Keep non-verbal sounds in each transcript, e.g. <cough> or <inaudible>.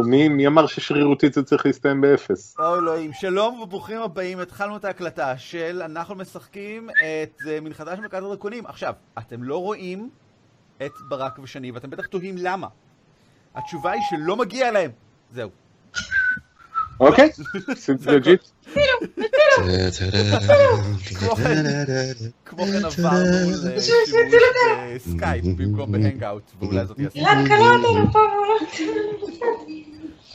מי, מי אמר ששרירותית זה צריך להסתיים באפס? אוי אלוהים, שלום וברוכים הבאים, התחלנו את ההקלטה של אנחנו משחקים את מנחתה של מלכת הדרקונים. עכשיו, אתם לא רואים את ברק ושני, ואתם בטח תוהים למה. התשובה היא שלא מגיע להם. זהו. אוקיי, <laughs> seems legit. כמו כן, כמו עברנו <laughs> לשימוש בסקייפ <laughs> במקום בהנגאוט, ואולי זאת פה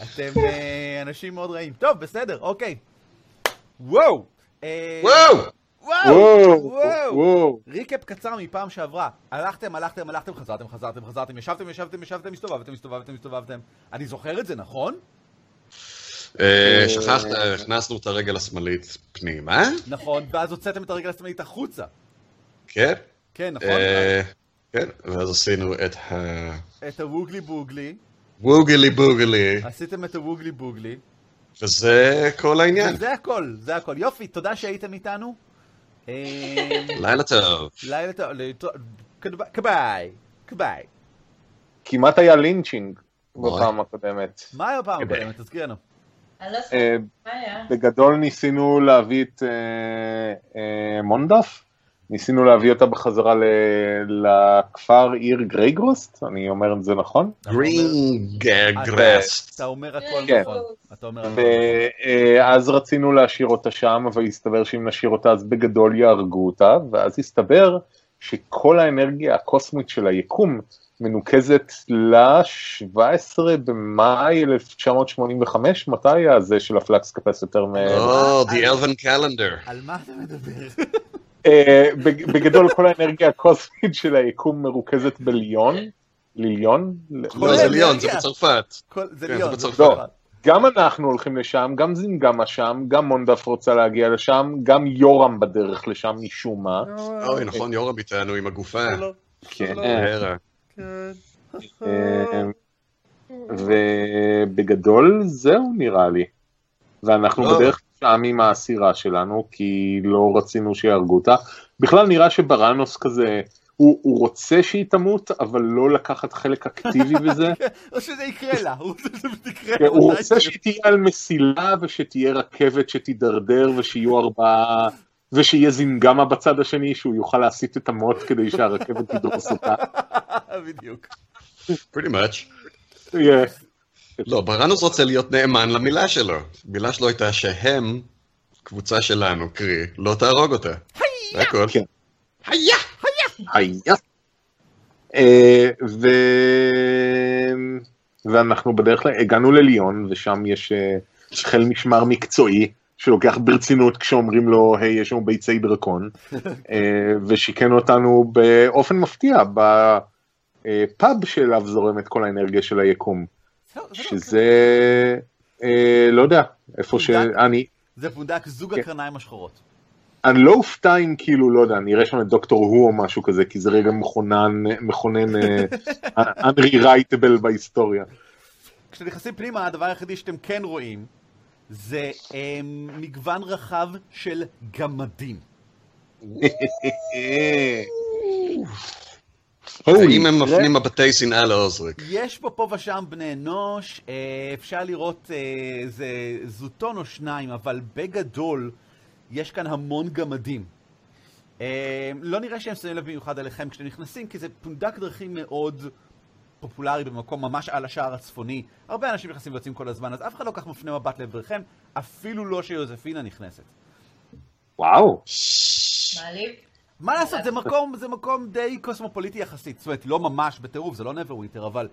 אתם אה, אנשים מאוד רעים. טוב, בסדר, אוקיי. אה! וואו, וואו! וואו. ריקאפ קצר מפעם שעברה. הלכתם, הלכתם, הלכתם, חזרתם, חזרתם, חזרתם, ישבתם, ישבתם, ישבתם, הסתובבתם, הסתובבתם, הסתובבתם. אני זוכר את זה, נכון? אה, שכחת, הכנסנו את הרגל השמאלית פנימה, נכון, ואז הוצאתם את הרגל השמאלית החוצה. כן? כן, נכון? אה, כן, ואז עשינו את את הווגלי בוגלי, הווגלי בוגלי, עשיתם את הווגלי בוגלי. וזה כל העניין. זה הכל, זה הכל. יופי, תודה שהייתם איתנו. אה, לילה טוב. לילה טוב. כביי, כביי. כמעט היה לינצ'ינג. בפעם הקודמת. מה היה בפעם. הקודמת? תזכיר לנו. בגדול ניסינו להביא את אה, אה, מונדף, ניסינו להביא אותה בחזרה ל- לכפר עיר גרייגרוסט, אני אומר את זה נכון? גרין אתה- אומר הכל כן. נכון. אתה אומר הכל נכון. ואז רצינו להשאיר אותה שם, אבל הסתבר שאם נשאיר אותה אז בגדול יהרגו אותה, ואז הסתבר שכל האנרגיה הקוסמית של היקום מנוקזת ל-17 במאי 1985, מתי היה זה של ה flux capacitor? מ- או, Oh, the Elven calendar. על מה אתה מדבר? אה, בג- בגדול כל האנרגיה הקוסמית של היקום מרוכזת בליון, ליליון? לא, זה כן, ליון, זה כן. בצרפת. כל- זה כן, ליון. זה בצרפת. גם אנחנו הולכים לשם, גם זינגמה שם, גם מונדף רוצה להגיע לשם, גם יורם בדרך לשם משום מה. אוי, נכון, יורם איתנו עם הגופה. כן. בהרה. אה, ובגדול זהו נראה לי. ואנחנו לא. בדרך שם עם האסירה שלנו, כי לא רצינו שיהרגו אותה. בכלל נראה שבראנוס כזה, הוא, הוא רוצה שהיא תמות, אבל לא לקחת חלק אקטיבי <laughs> בזה. או שזה יקרה לה, הוא רוצה שזה יקרה כן, לה. הוא. רוצה שהיא תהיה על מסילה ושתהיה רכבת שתידרדר ושיהיו ארבעה ושיהיה זינגמה בצד השני שהוא יוכל להסיט את המוט כדי שהרכבת תדרוס אותה. <laughs> בדיוק. pretty much. Yeah. לא, בראנוס רוצה להיות נאמן למילה שלו. מילה שלו הייתה שהם, קבוצה שלנו, קרי, לא תהרוג אותה. זה הכל. כן. היה! היה. אה, ו... ואנחנו בדרך כלל הגענו לליון ושם יש אה, חיל משמר מקצועי שלוקח ברצינות כשאומרים לו היי יש לנו ביצי דרקון <laughs> אה, ושיכן אותנו באופן מפתיע בפאב שאליו זורמת כל האנרגיה של היקום זה לא- שזה לא יודע איפה שאני זה פונדק זוג כן. הקרניים השחורות. אני לא אופתע אם כאילו, לא יודע, נראה שם את דוקטור הוא או משהו כזה, כי זה רגע מכונן, מכונן אה, <laughs> unrewritable בהיסטוריה. כשנכנסים פנימה, הדבר היחידי שאתם כן רואים זה אה, מגוון רחב של גמדים. האם הם מפנים מבטי שנאה לעוזריק? יש פה פה ושם בני אנוש, אה, אפשר לראות אה, איזה זוטון או שניים, אבל בגדול יש כאן המון גמדים. אה, לא נראה שהם שמים לב במיוחד עליכם כשאתם נכנסים, כי זה פונדק דרכים מאוד פופולרי במקום ממש על השער הצפוני. הרבה אנשים נכנסים ויוצאים כל הזמן, אז אף אחד לא כך מפנה מבט לעברכם, אפילו לא שיוזפינה נכנסת. וואו, מעליב. מה לעשות, זה מקום, זה מקום די קוסמופוליטי יחסית. זאת אומרת, לא ממש בטירוף, זה לא נברווינטר, אבל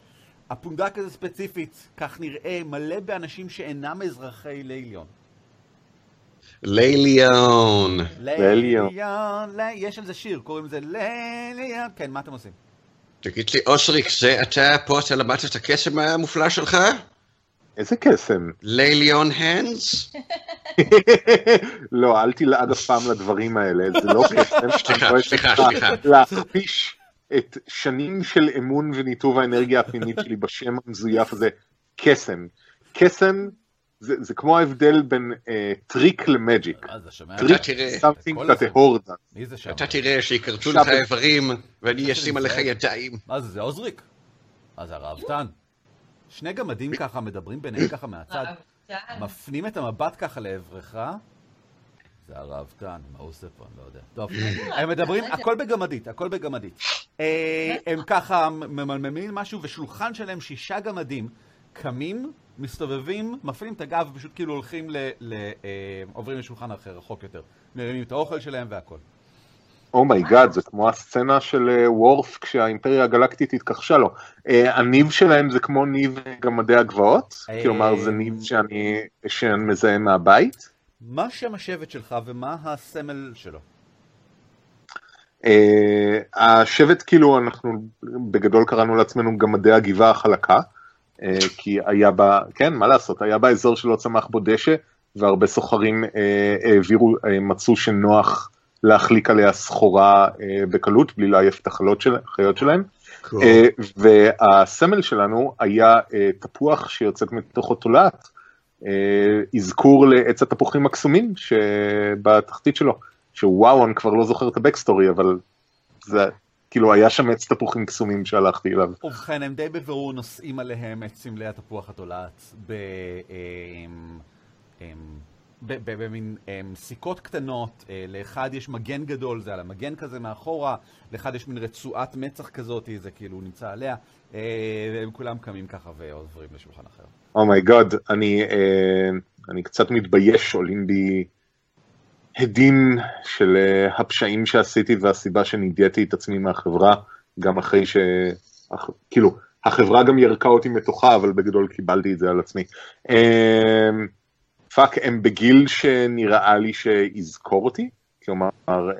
הפונדק הזה ספציפית, כך נראה, מלא באנשים שאינם אזרחי ליליון. ליליון. ליליון. ליליון, ל- יש על זה שיר, קוראים לזה ליליון. כן, מה אתם עושים? תגיד לי, אושריק, זה אתה פה שלמדת את הקסם המופלא שלך? איזה קסם. ליליון הנדס? <laughs> לא, אל תלעג אף פעם לדברים האלה, זה לא קסם. <laughs> סליחה, רואה סליחה, סליחה. להכפיש את שנים של אמון וניתוב האנרגיה הפנימית שלי בשם המזויף הזה, קסם. קסם זה, זה כמו ההבדל בין אה, טריק ל magic. שומע? trick whore does. מי זה שם? אתה תראה עכשיו- לך איברים, ואני אשים עליך ידיים. מה זה, זה עוזריק? אז הראוותן. שני גמדים ככה מדברים ביניהם ככה מהצד. מפנים את המבט ככה לעברך. זה הראוותן, מה הוא עושה פה? אני לא יודע. טוב, הם מדברים, הכל בגמדית, הכל בגמדית. אה, הם ככה ממלמלים משהו, ושולחן שלהם, שישה גמדים, קמים, מסתובבים, מפנים את הגב, ופשוט כאילו הולכים ל... ל- אה, עוברים לשולחן אחר, רחוק יותר. מרימים את האוכל שלהם והכל. oh my god, זה כמו הסצנה של אה, וורף כשהאימפריה הגלקטית התכחשה לו. אה, הניב שלהם זה כמו ניב גמדי הגבעות? אה, כלומר זה ניב שאני שאני מזהה מהבית? מה שם השבט שלך ומה הסמל שלו? אה, השבט כאילו אנחנו בגדול קראנו לעצמנו גמדי הגבעה החלקה, כי היה בה, כן מה לעשות, היה בה אזור שלא צמח בו דשא והרבה סוחרים אה, העבירו, אה, מצאו שנוח להחליק עליה סחורה אה, בקלות בלי לעייף את החיות של- שלהם. Cool. אה, והסמל שלנו היה אה, תפוח שיוצאת מתוכו תולעת, אה, אזכור לעץ התפוחים הקסומים שבתחתית שלו, שוואו, אני כבר לא זוכר את הבקסטורי, אבל זה, כאילו היה שם עץ תפוחים קסומים שהלכתי אליו. ובכן, הם די בבירור נושאים עליהם את סמלי התפוח התולעת. אמ, אמ, במין אמ, סיכות קטנות, אה, לאחד יש מגן גדול, זה על המגן כזה מאחורה, לאחד יש מין רצועת מצח כזאת, זה כאילו נמצא עליה, אה, והם כולם קמים ככה ועוברים לשולחן אחר. oh my god, אני, אה, אני קצת מתבייש, עולים בי הדים של אה, הפשעים שעשיתי והסיבה שנידיתי את עצמי מהחברה, גם אחרי ש... כאילו, החברה גם ירקה אותי מתוכה, אבל בגדול קיבלתי את זה על עצמי. אה, fuck, הם בגיל שנראה לי שיזכור אותי? כלומר,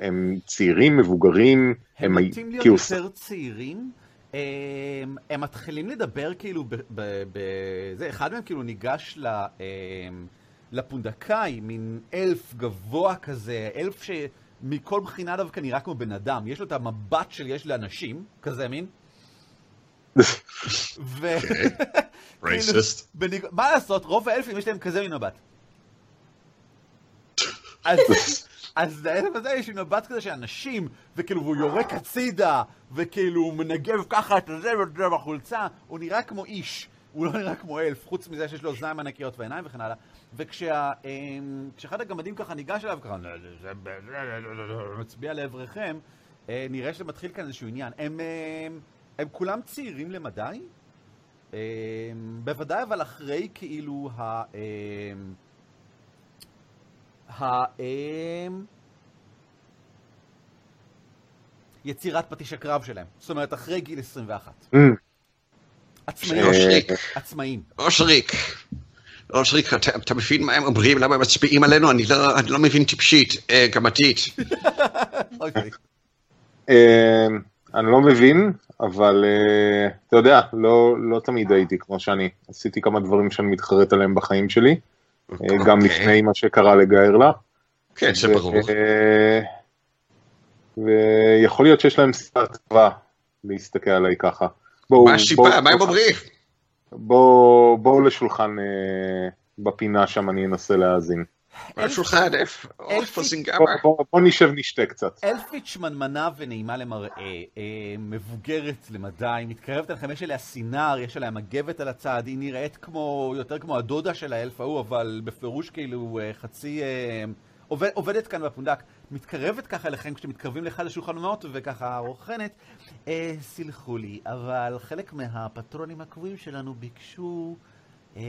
הם צעירים, מבוגרים, הם הי- נוטים להיות כאילו, יותר צעירים, אמ, הם מתחילים לדבר כאילו, ב- ב- ב- זה, אחד מהם כאילו ניגש ל... אמ, לפונדקאי, מין אלף גבוה כזה, אלף שמכל בחינה דווקא נראה כמו בן אדם, יש לו את המבט של יש לאנשים, כזה מין. ו... <laughs> <laughs> Racist. בניג... מה לעשות, רוב האלפים יש להם כזה מין מבט. <laughs> אז, אז לאלף הזה יש מין מבט כזה של אנשים, וכאילו הוא יורק הצידה, וכאילו הוא מנגב ככה את הזה ואת זה בחולצה, הוא נראה כמו איש, הוא לא נראה כמו אלף, חוץ מזה שיש לו אוזניים ענקיות ועיניים וכן הלאה. וכשאחד הגמדים ככה ניגש אליו ככה, מצביע לעברכם, אה, נראה שמתחיל כאן איזשהו עניין. הם, אה, הם כולם צעירים למדי, אה, בוודאי אבל אחרי כאילו ה... ה... יצירת פטיש הקרב שלהם. זאת אומרת, אחרי גיל 21. עצמאים. אה, אושריק, עצמאים. אושריק. אושריק, אתה- אתה מבין מה הם אומרים? למה הם מצביעים עלינו? אני לא- אני לא מבין טיפשית, אה, גמתית. <laughs> אוקיי. אה, אני לא מבין, אבל אה, אתה יודע, לא, לא תמיד הייתי כמו שאני. עשיתי כמה דברים שאני מתחרט עליהם בחיים שלי, אה, גם אוקיי. לפני מה שקרה לגארלה. כן, זה ברור. ויכול להיות שיש להם סיבה טובה להסתכל עליי ככה. בואו, מה? בואו- מה הם אומרים? בואו בואו לשולחן אה, בפינה שם, אני אנסה להאזין. מה השולחן? איפה? זינגמה? בוא, בוא נשב נשתה קצת. אלפית שמנמנה ונעימה למראה, אה, מבוגרת למדי, מתקרבת אליכם, יש עליה סינר, יש עליה מגבת על הצד, היא נראית כמו, יותר כמו הדודה של האלף ההוא, אבל בפירוש כאילו אה, חצי... אה, עובד, עובדת כאן בפונדק, מתקרבת ככה אליכם כשאתם מתקרבים לאחד השולחנות וככה רוכנת. אה, סלחו לי, אבל חלק מהפטרונים הקבועים שלנו ביקשו אה,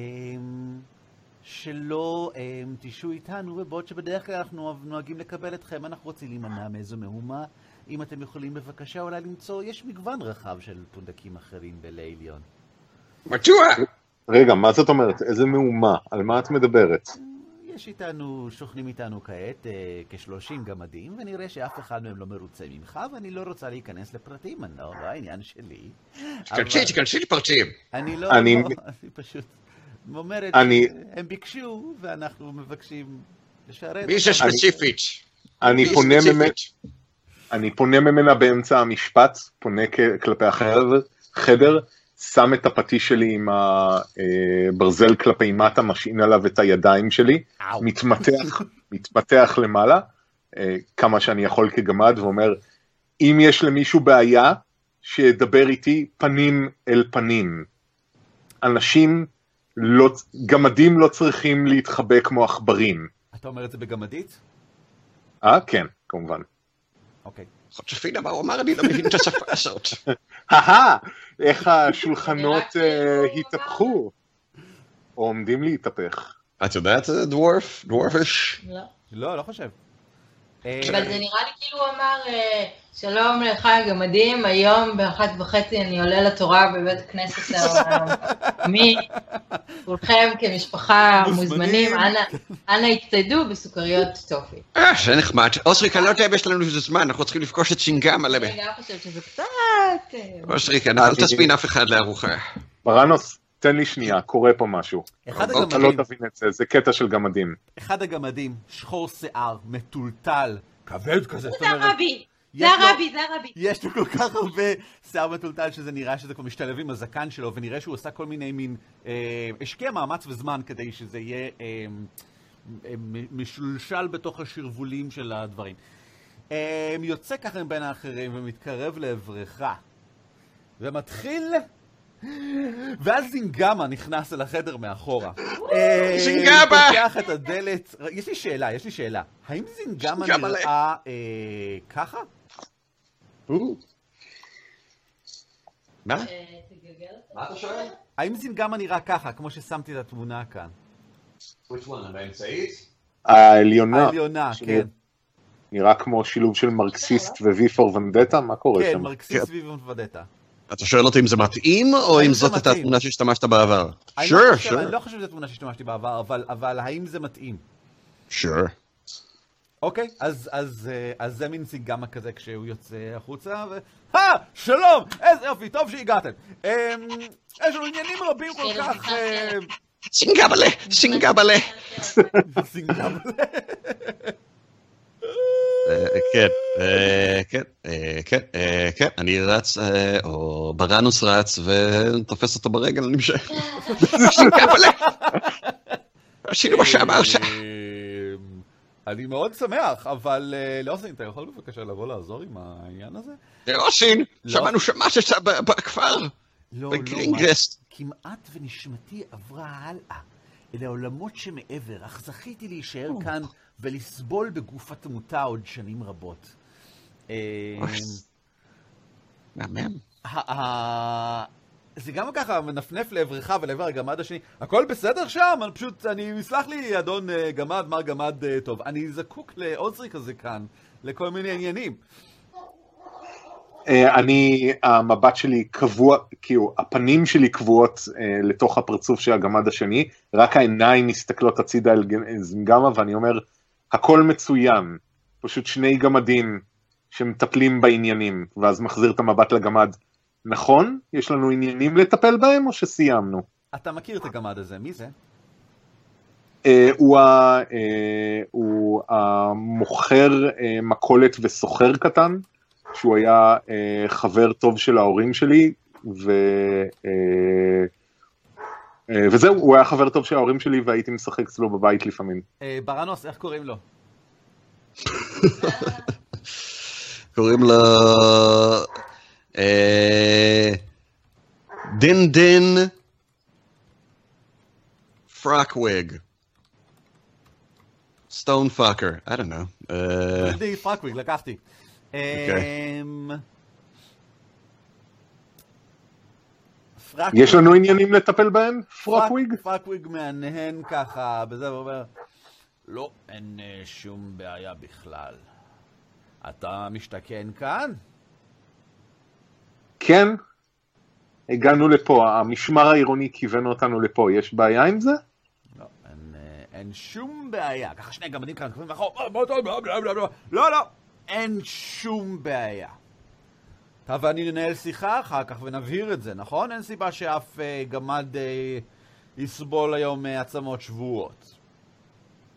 שלא אה, תשהו איתנו, ובעוד שבדרך כלל אנחנו נוהגים לקבל אתכם, אנחנו רוצים להימנע מאיזו מהומה. אם אתם יכולים בבקשה אולי למצוא, יש מגוון רחב של פונדקים אחרים בלייליון. מדוע? רגע, מה זאת אומרת? איזה מהומה? על מה את מדברת? יש איתנו, שוכנים איתנו כעת אה, כ-30 גמדים, ונראה שאף אחד מהם לא מרוצה ממך, ואני לא רוצה להיכנס לפרטים, אני לא, לא העניין שלי. תיכנסי, תיכנסי לפרטים. אני לא, אני- לא, אני פשוט אומרת אני- שהם ביקשו, ואנחנו מבקשים לשרת. מי זה. ספציפית? אני פונה, ממנה באמצע המשפט, פונה כלפי החדר, חדר, שם את הפטיש שלי עם הברזל כלפי מטה, משעין עליו את הידיים שלי. מתמתח, מתמתח למעלה, אה, כמה שאני יכול כגמד, ואומר, אם יש למישהו בעיה, שידבר איתי פנים אל פנים. אנשים, לא, גמדים לא צריכים להתחבא כמו עכברים. אתה אומר את זה בגמדית? אה, כן, כמובן. אוקיי. שפינה מה הוא אמר, אני לא מבין את השפה <laughs> הזאת. אהה, איך השולחנות אה, התהפכו, או עומדים להתהפך. את יודעת דוורף? דוורפיש? לא. לא, לא חושב. אה, אבל זה נראה לי כאילו הוא אמר, אה, שלום לאחיי הגמדים, היום באחת וחצי אני עולה לתורה בבית הכנסת <laughs> העולמי. כולכם כמשפחה מוזמנים. מוזמנים, אנא- הצטיידו בסוכריות טופי. אה, זה נחמד. אוסריק, אני לא יודע אם יש לנו איזה זמן, אנחנו צריכים לפגוש את שינגם על אני גם חושבת שזה קצת... אה, אוסריק, אל תזמין אף אחד לארוחה. ברנוס, תן לי שנייה, קורה פה משהו. אחד אוקיי. אתה לא הגמדים, תבין את זה, זה קטע של גמדים. אחד הגמדים, שחור שיער, מטולטל, כבד כזה, זאת זה אומרת, הרבי, זה הרבי, זה הרבי. יש לו כל כך הרבה שיער מטולטל שזה נראה שזה כבר משתלב עם הזקן שלו, ונראה שהוא עשה כל מיני מין... אה, השקיע מאמץ וזמן כדי שזה יהיה אה, אה, משולשל בתוך השרוולים של הדברים. אה, יוצא ככה מבין האחרים ומתקרב לעברך, ומתחיל... ואז זינגמה נכנס אל החדר מאחורה. אה, זינגמה! פותח את הדלת, יש לי שאלה, יש לי שאלה. האם זינגמה נראה אה, ככה? מה? אה. מה אתה שואל? האם זינגמה נראה ככה, כמו ששמתי את התמונה כאן? which one? באמצעית? העליונה, העליונה, כן. נראה כמו שילוב של מרקסיסט ו-V for Vendetta, מה קורה כן, שם? מרקסיס ויבון ודטה. אתה שואל אותי אם זה מתאים, או אם זאת הייתה? התמונה שהשתמשת בעבר? לא חושב- sure, אני לא חושב שזו תמונה שהשתמשתי בעבר, אבל- אבל האם זה מתאים? sure. אוקיי, אז, אז, אה, אז זה מין זינגמה כזה כשהוא יוצא החוצה, ו... אה, שלום! איזה יופי, טוב שהגעתם. אמ, יש לנו עניינים רבים כל כך... אה, סינגבלה, סינגבלה. <laughs> אה, כן, אה, כן, אה, כן, כן, אני רץ, או בראנוס רץ ותופס אותו ברגל, אני משך. סינגבלה! עשינו מה שאמרת. אמ, אני מאוד שמח, אבל לאוסין, אתה יכול בבקשה לבוא לעזור עם העניין הזה? אוסין, לא. שמענו זה ב- בכפר, לא, לא. כמעט ונשמתי עברה הלאה, אל העולמות שמעבר, אך זכיתי להישאר כאן ולסבול בגוף התמותה עוד שנים רבות. אמ, מהמם. זה גם ככה מנפנף לעברך ולעבר הגמד השני, הכל בסדר שם? אני פשוט, אני, סלח לי, אדון אה, גמד, מר גמד אה, טוב, אני זקוק לעוזרי כזה כאן, לכל מיני עניינים. אה, אני, המבט שלי קבוע, כאילו, הפנים שלי קבועות אה, לתוך הפרצוף של הגמד השני, רק העיניים מסתכלות הצידה אל זינגמה, ואני אומר, הכל מצוין, פשוט שני גמדים שמטפלים בעניינים, ואז מחזיר את המבט לגמד. נכון? יש לנו עניינים לטפל בהם, או שסיימנו? אתה מכיר את הגמד הזה, מי זה? אה, הוא, אה, הוא המוכר אה, מכולת וסוחר קטן, שהוא היה חבר טוב של ההורים שלי, וזהו, הוא היה חבר טוב של ההורים שלי והייתי משחק אצלו בבית לפעמים. אה, ברנוס, איך קוראים לו? <laughs> קוראים לה... אה, דין דין פרקוויג. Stone fucker, I don't know. אה, פרקוויג, לקחתי. פרקוויג- יש לנו עניינים לטפל בהם? פרוקוויג? פרק- פרקוויג מהנהן ככה, בזה ואומר, לא, אין אה, שום בעיה בכלל. אתה משתכן כאן? כן. הגענו לפה, המשמר העירוני כיוון אותנו לפה, יש בעיה עם זה? לא, אין, אה, אין שום בעיה. ככה שני גמדים כאן, קוראים מאחור. לא, לא, אין שום בעיה. אתה ואני ננהל שיחה אחר כך ונבהיר את זה, נכון? אין סיבה שאף אה, גמד אה, יסבול היום מעצמות שבועות.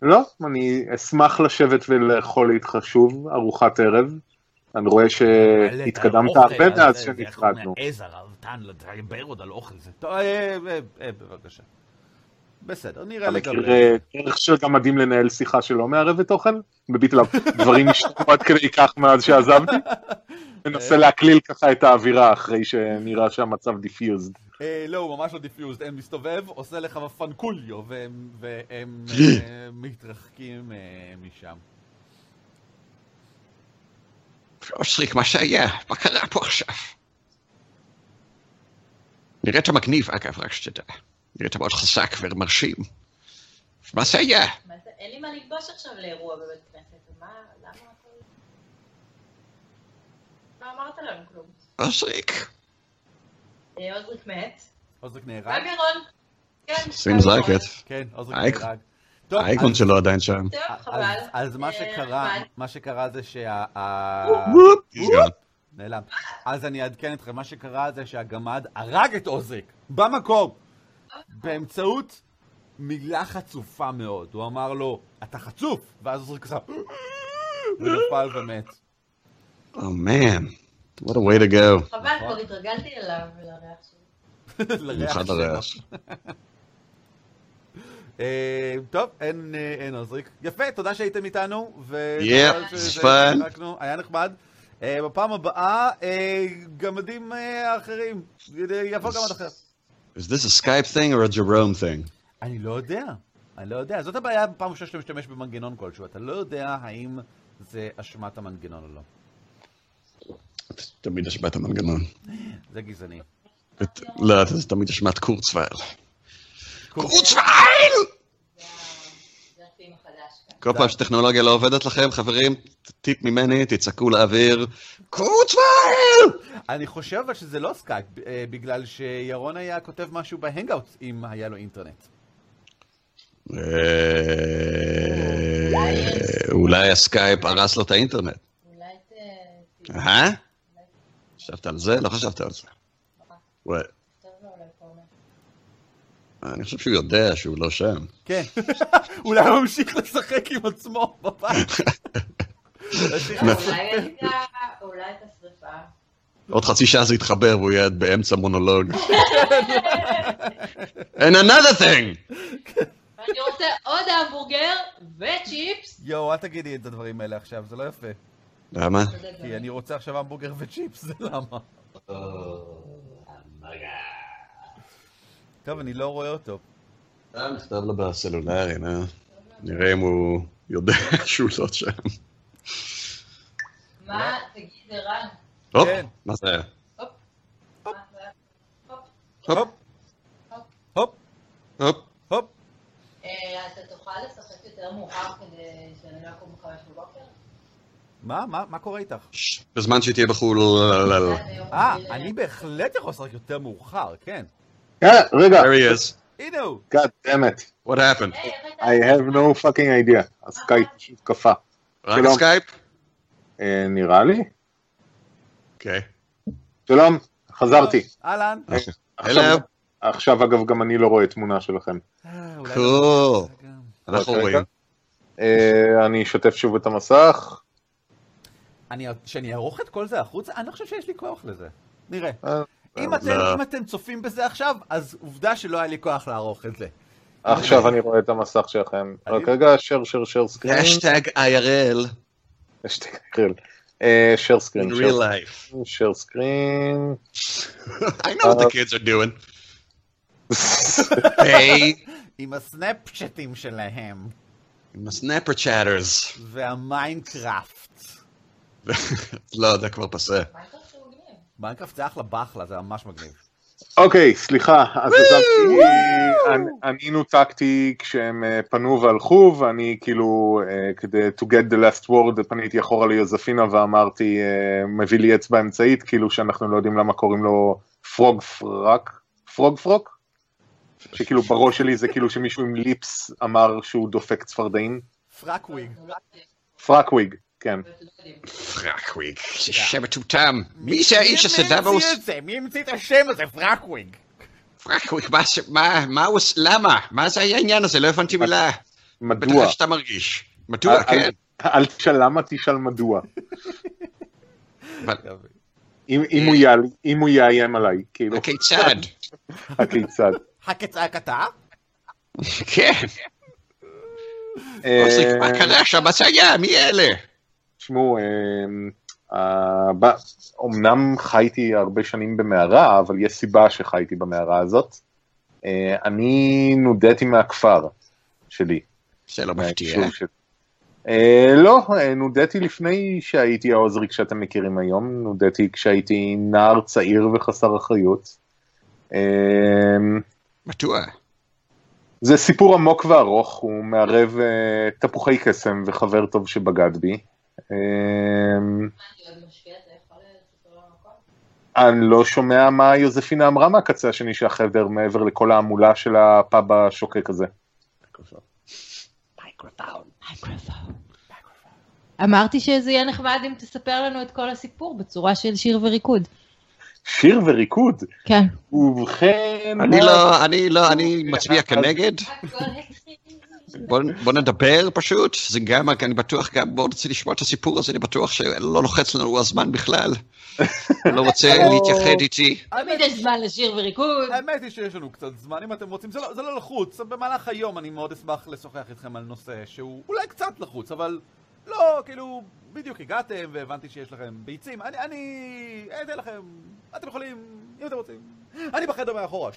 לא, אני אשמח לשבת ולאכול איתך שוב ארוחת ערב. אני רואה שהתקדמת הרבה מאז שנפרדנו. הוא מעז הרעבתן לדבר עוד על אוכל זה. טוב, אה, אה, אה, בבקשה. בסדר, נראה אתה לגבי... מכיר אה, דרך של גמדים לנהל שיחה שלא מערבת אוכל? מביט עליו, דברים השתנו עד כדי כך מאז שעזבתי? <laughs> מנסה להקליל ככה את האווירה אחרי שנראה שהמצב defused. אה, לא, הוא ממש לא defused. הם מסתובב, עושה לך fanculo, והם <laughs> אה, מתרחקים משם. אושריק, מה שהיה, מה קרה פה עכשיו? נראית מגניב, אגב, רק שתדע. נראית מאוד חזק ומרשים. מה זה היה? אין לי מה ללבוש עכשיו לאירוע בבית כנסת, מה, למה הכל... לא אמרת לנו כלום. אושריק. אה, עוזריק מת. עוזריק ביי נהרג? מירון. כן. שים ביי, זרקת. מירון. כן, עוזריק נהרג. האייקון אז- שלו עדיין שם. טוב, אז- חבל. אז מה אה, שקרה. מה שקרה זה שה... נעלם. אז אני אעדכן אתכם, מה שקרה זה שהגמד הרג את עוזריק, במקום, באמצעות מילה חצופה מאוד. הוא אמר לו, אתה חצוף! ואז עוזריק עשה... <laughs> ונפל ומת. Oh man, what a way to go. חבל. כבר התרגלתי אליו ולריח <laughs> שלו. לריח שלו. <laughs> אה, טוב, אין, אה, אין עוזריק. יפה, תודה שהייתם איתנו. fun. שהצחקנו, היה נחמד. אה, בפעם הבאה, אה, גמדים אחרים. יבוא גמד אחר. Is this a Skype thing or a Jerome thing? אני לא יודע. אני לא יודע. זאת הבעיה בפעם ראשונה שאתה משתמש במנגנון כלשהו. אתה לא יודע האם זה אשמת המנגנון או לא. תמיד אשמת המנגנון. זה גזעני. לא, זה תמיד אשמת קורצווייל. קורצווייל! קורצווייל! זה ה- זה הטים החדש כאן. כל פעם שטכנולוגיה לא עובדת לכם, חברים, טיפ ממני, תצעקו לאוויר, קורצווייל! אני חושב אבל שזה לא סקייפ, אה, בגלל שירון היה כותב משהו בהנגאוט אם היה לו אינטרנט. אה, אולי הסקייפ הרס לו את האינטרנט. אולי ת... אה? חשבת על זה? לא חשבת על זה. וואי, תכתוב לו אולי פורמט. אני חושב שהוא יודע שהוא לא שם. כן. אולי הוא ממשיך לשחק עם עצמו בבית. אולי את השרפה. עוד חצי שעה זה יתחבר והוא יהיה באמצע מונולוג. And another thing! ואני רוצה עוד המבורגר וצ'יפס. יואו, אל תגידי את הדברים האלה עכשיו, זה לא יפה. למה? כי אני רוצה עכשיו המבורגר וצ'יפס, זה למה. טוב, אני לא רואה אותו. נכתב לו בסלולרי, נו. נראה אם הוא יודע <laughs> שהוא לא שם. מה? תגיד, ערן. הופ, כן. מה זה? הופ. הופ. הופ. הופ, הופ, הופ. הופ. אה, אתה תוכל לשחק יותר מאוחר כדי שאני לא אקום בחמש בבוקר? מה, מה, מה קורה איתך? בזמן שהיא תהיה בחו"ל... לא, לא, לא. אה, רגיל, אני בהחלט יכול לשחק יותר מאוחר, כן. אה, רגע, There he is. הנה הוא. God damn it, What happened? I have no fucking idea. הסקייפ פשוט קפא. רק שלום. סקייפ? אה, נראה לי. אוקיי. שלום, חזרתי. אהלן. עכשיו- Hello. עכשיו אגב גם אני לא רואה תמונה שלכם. אה, אולי Cool. לא-. אנחנו רגע. רואים. אה, אני אשתף שוב את המסך. אני, שאני אערוך את כל זה החוצה? אני לא חושב שיש לי כוח לזה. נראה. אה, אם אה, אתם, לא. אם אתם צופים בזה עכשיו, אז עובדה שלא היה לי כוח לערוך את זה. עכשיו אני רואה את המסך שלכם. רק רגע, share, share, share screen. השטג IRL השטג IRL. אה, share screen. in real life. share screen. <laughs> I know what the kids are doing. <laughs> Hey, עם הסנאפצ'טים שלהם, עם ה snapper chatters. והמיינקראפט. <laughs> לא, זה כבר פסה. מה אתה חושב מגניב? מיינקראפט זה אחלה באחלה, זה ממש מגניב. אוקיי, סליחה, אז עזבתי, אני- נותקתי כשהם אה, פנו והלכו, ואני כאילו, אה, כדי to get the last word, פניתי אחורה ליוזפינה ואמרתי, אה, מביא לי אצבע אמצעית, כאילו שאנחנו לא יודעים למה קוראים לו פרוג פרק, פרוג פרוק? שכאילו בראש שלי זה כאילו שמישהו עם ליפס אמר שהוא דופק צפרדעים. פרקוויג. פרקוויג, כן. פרקוויג, זה שם מטומטם. מי זה האיש הזה מי דאבוס? המציא את זה? מי המציא את השם הזה? פרקוויג. פרקוויג, מה זה- מה, מה הוא למה? מה זה העניין הזה? לא הבנתי מילה. מדוע? בטח שאתה מרגיש. מדוע, אל- כן. אל- אל תשאל למה, תשאל מדוע. <laughs> אם הוא יאיים עליי, כאילו, הכיצד? <laughs> הכיצד. הקצעק אתה? כן. אה, מה קרה עכשיו? מה זה היה? מי אלה? תשמעו, אה, אומנם חייתי הרבה שנים במערה, אבל יש סיבה שחייתי במערה הזאת. אה, אני נודיתי מהכפר שלי. זה לא מפתיע. ש... Uh, לא, נודיתי לפני שהייתי העוזריק שאתם מכירים היום, נודיתי כשהייתי נער צעיר וחסר אחריות. מדוע? זה סיפור עמוק וארוך, הוא מערב uh, תפוחי קסם וחבר טוב שבגד בי. Uh, אני לא שומע מה יוזפינה אמרה מהקצה השני של החדר, מעבר לכל ההמולה של הפאב השוקק הזה. אמרתי שזה יהיה נחמד אם תספר לנו את כל הסיפור בצורה של שיר וריקוד. שיר וריקוד? כן. ובכן... אני לא, אני לא, אני מצביע כנגד. בוא, בוא נדבר פשוט, זה גם, אני בטוח גם, בוא נרצה לשמוע את הסיפור הזה, אני בטוח שלא לוחץ לנו הזמן בכלל. לא רוצה <laughs> להתייחד איתי. תמיד יש זמן לשיר וריקוד. האמת היא שיש לנו קצת זמן, אם אתם רוצים, זה לא, זה לא לחוץ, במהלך היום אני מאוד אשמח לשוחח איתכם על נושא שהוא אולי קצת לחוץ, אבל לא, כאילו, בדיוק הגעתם והבנתי שיש לכם ביצים, אני, אני אתן לכם, אתם יכולים, אם אתם רוצים. אני בחדר מאחורה.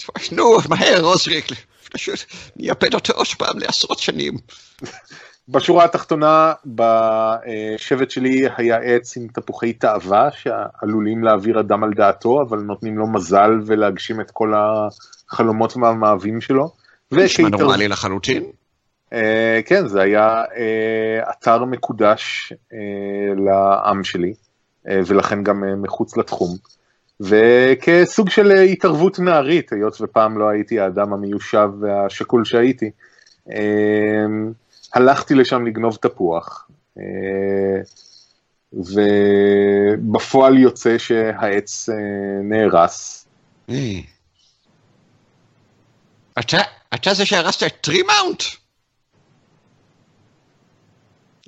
זה! נו, מהר, עוזריק, פשוט נייפד אותו עוד פעם לעשרות שנים. בשורה התחתונה, בשבט שלי היה עץ עם תפוחי תאווה שעלולים להעביר אדם על דעתו, אבל נותנים לו מזל ולהגשים את כל החלומות והמאווים שלו. נשמע נורמלי לחלוטין. Uh, כן, זה היה uh, אתר מקודש uh, לעם שלי, uh, ולכן גם uh, מחוץ לתחום. וכסוג של התערבות נערית, היות ופעם לא הייתי האדם המיושב והשקול שהייתי, uh, הלכתי לשם לגנוב תפוח, uh, ובפועל יוצא שהעץ uh, נהרס. אתה, אתה זה שהרסת את טרימאונט?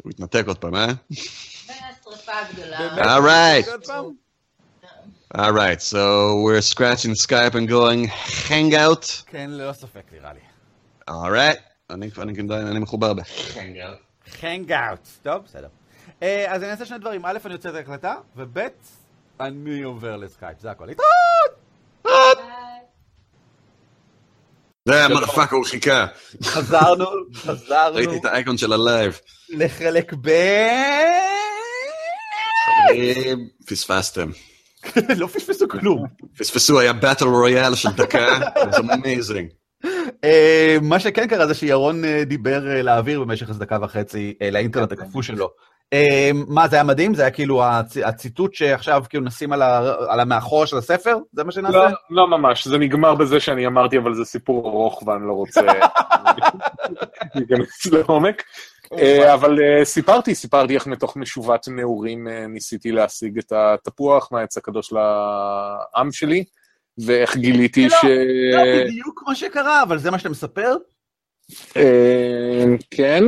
הוא התנתק עוד פעם, אה? מהשרפה הגדולה. Right. All right, so we're scratching Skype and going hang out. כן, ללא ספק נראה לי. All right. אני כבר, אני מחובר ב-hang out. hang out. טוב, בסדר. אה, אז אני אעשה שני דברים. א', אני עוצר את ההקלטה, וב', אני עובר לסקייפ. זה הכל. להתראות! זה המרפק, הוא חיכה. חזרנו, חזרנו. ראיתי את האייקון של הלייב. לחלק ב... פספסתם. <laughs> לא פספסו כלום. פספסו, היה battle royale של דקה, זה amazing. מה שכן קרה זה שירון דיבר לאוויר במשך איזה דקה וחצי לאינטרנט הקפוא שלו. מה, זה היה מדהים? זה היה כאילו הציטוט שעכשיו כאילו נשים על המאחור של הספר? זה מה שנעשה? לא, לא ממש, זה נגמר בזה שאני אמרתי, אבל זה סיפור ארוך ואני לא רוצה <laughs> להיכנס לעומק. אבל סיפרתי, סיפרתי איך מתוך משובת נעורים ניסיתי להשיג את התפוח מהעץ הקדוש לעם שלי, ואיך גיליתי ש... לא בדיוק מה שקרה, אבל זה מה שאתה מספר? כן.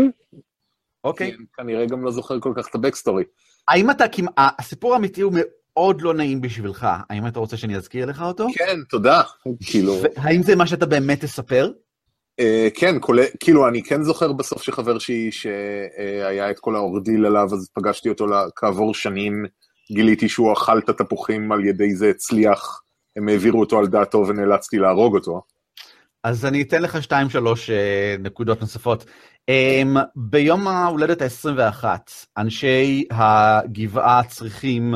אוקיי. כנראה גם לא זוכר כל כך את הבקסטורי. האם אתה, הסיפור האמיתי הוא מאוד לא נעים בשבילך, האם אתה רוצה שאני אזכיר לך אותו? כן, תודה. כאילו... האם זה מה שאתה באמת תספר? כן, כאילו אני כן זוכר בסוף שחבר שלי שהיה את כל האורדיל עליו, אז פגשתי אותו כעבור שנים, גיליתי שהוא אכל את התפוחים על ידי זה הצליח, הם העבירו אותו על דעתו ונאלצתי להרוג אותו. אז אני אתן לך שתיים שלוש נקודות נוספות. ביום ההולדת ה-21, אנשי הגבעה צריכים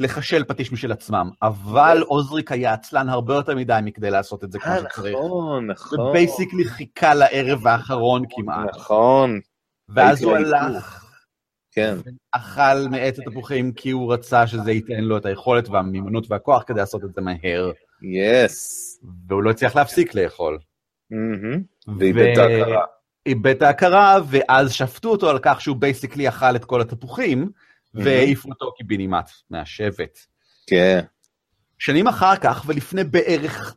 לחשל פטיש משל עצמם, אבל עוזריק היה עצלן הרבה יותר מדי מכדי לעשות את זה כמו שצריך. נכון, נכון. ובייסיקלי חיכה לערב האחרון כמעט. נכון. ואז הוא הלך, כן. אכל מעץ התפוחים כי הוא רצה שזה ייתן לו את היכולת והמימונות והכוח כדי לעשות את זה מהר. Yes. והוא לא הצליח להפסיק לאכול. ואיבד את ההכרה. איבד את ההכרה, ואז שפטו אותו על כך שהוא basically אכל את כל התפוחים, והעיפו אותו קיבינימט מהשבט. כן. שנים אחר כך, ולפני בערך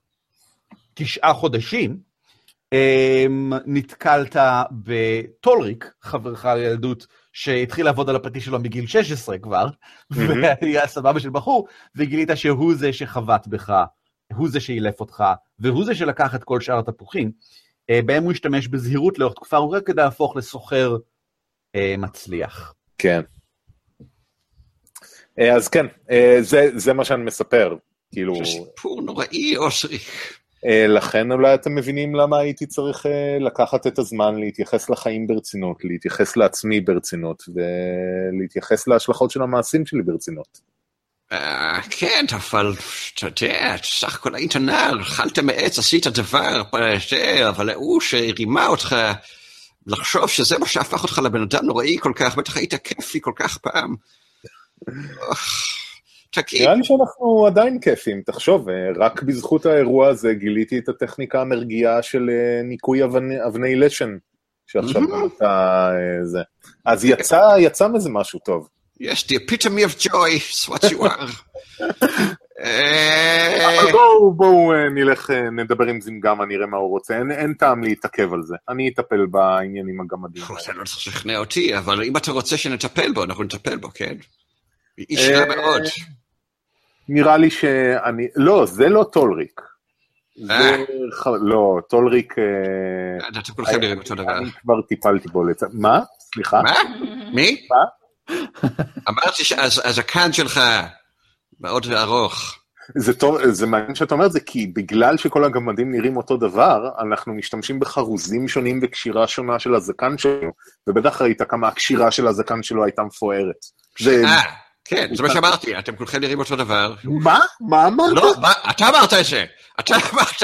תשעה חודשים, נתקלת בטולריק, חברך לילדות, שהתחיל לעבוד על הפטיש שלו מגיל 16 כבר, והיה סבבה של בחור, וגילית שהוא זה שחבט בך, הוא זה שאילף אותך, והוא זה שלקח את כל שאר התפוחים. בהם הוא השתמש בזהירות לאורך תקופה ארוכה כדי להפוך לסוחר אה, מצליח. כן. אה, אז כן, אה, זה, זה מה שאני מספר. כאילו, זה סיפור נוראי, אושרי. אה, לכן אולי אתם מבינים למה הייתי צריך לקחת את הזמן להתייחס לחיים ברצינות, להתייחס לעצמי ברצינות, ולהתייחס להשלכות של המעשים שלי ברצינות. כן, אבל אתה יודע, סך הכל היית נער, אכלת מעץ, עשית דבר, אבל ההוא שרימה אותך, לחשוב שזה מה שהפך אותך לבן אדם נוראי כל כך, בטח היית כיפי כל כך פעם. תגיד, נראה לי שאנחנו עדיין כיפים, תחשוב, אה, רק בזכות האירוע הזה גיליתי את הטכניקה המרגיעה של אה, ניקוי אבני, אבני לשן, שעכשיו Mhm. גם אתה אה, זה. אז יצא, יצא מזה משהו טוב. yes, the epitome of joy, it's what you are. <laughs> אבל בואו, בואו נלך, נדבר עם זינגמה, נראה מה הוא רוצה, אין, אין טעם להתעכב על זה. אני אטפל בעניינים הגמדיים. האלה. אתה לא צריך לשכנע אותי, אבל אם אתה רוצה שנטפל בו, אנחנו נטפל בו, כן? איש רע אה, מאוד. נראה לי שאני, לא, זה לא טולריק. זה, אה. ח- לא, טולריק, אה, אתם כולכם נראים אותו דבר. אני כבר טיפלתי בו לצד, מה? סליחה? מה? מי? מה? אמרתי שהזקן שלך מאוד ארוך. זה טוב, זה מעניין שאתה אומר את זה, כי בגלל שכל הגמדים נראים אותו דבר, אנחנו משתמשים בחרוזים שונים וקשירה שונה של הזקן שלו, ובטח ראית כמה הקשירה של הזקן שלו הייתה מפוארת. זה... כן, זה מה <laughs> שאמרתי, אתם כולכם נראים אותו דבר. מה? מה אמרת? לא, אתה אמרת את זה, אתה אמרת.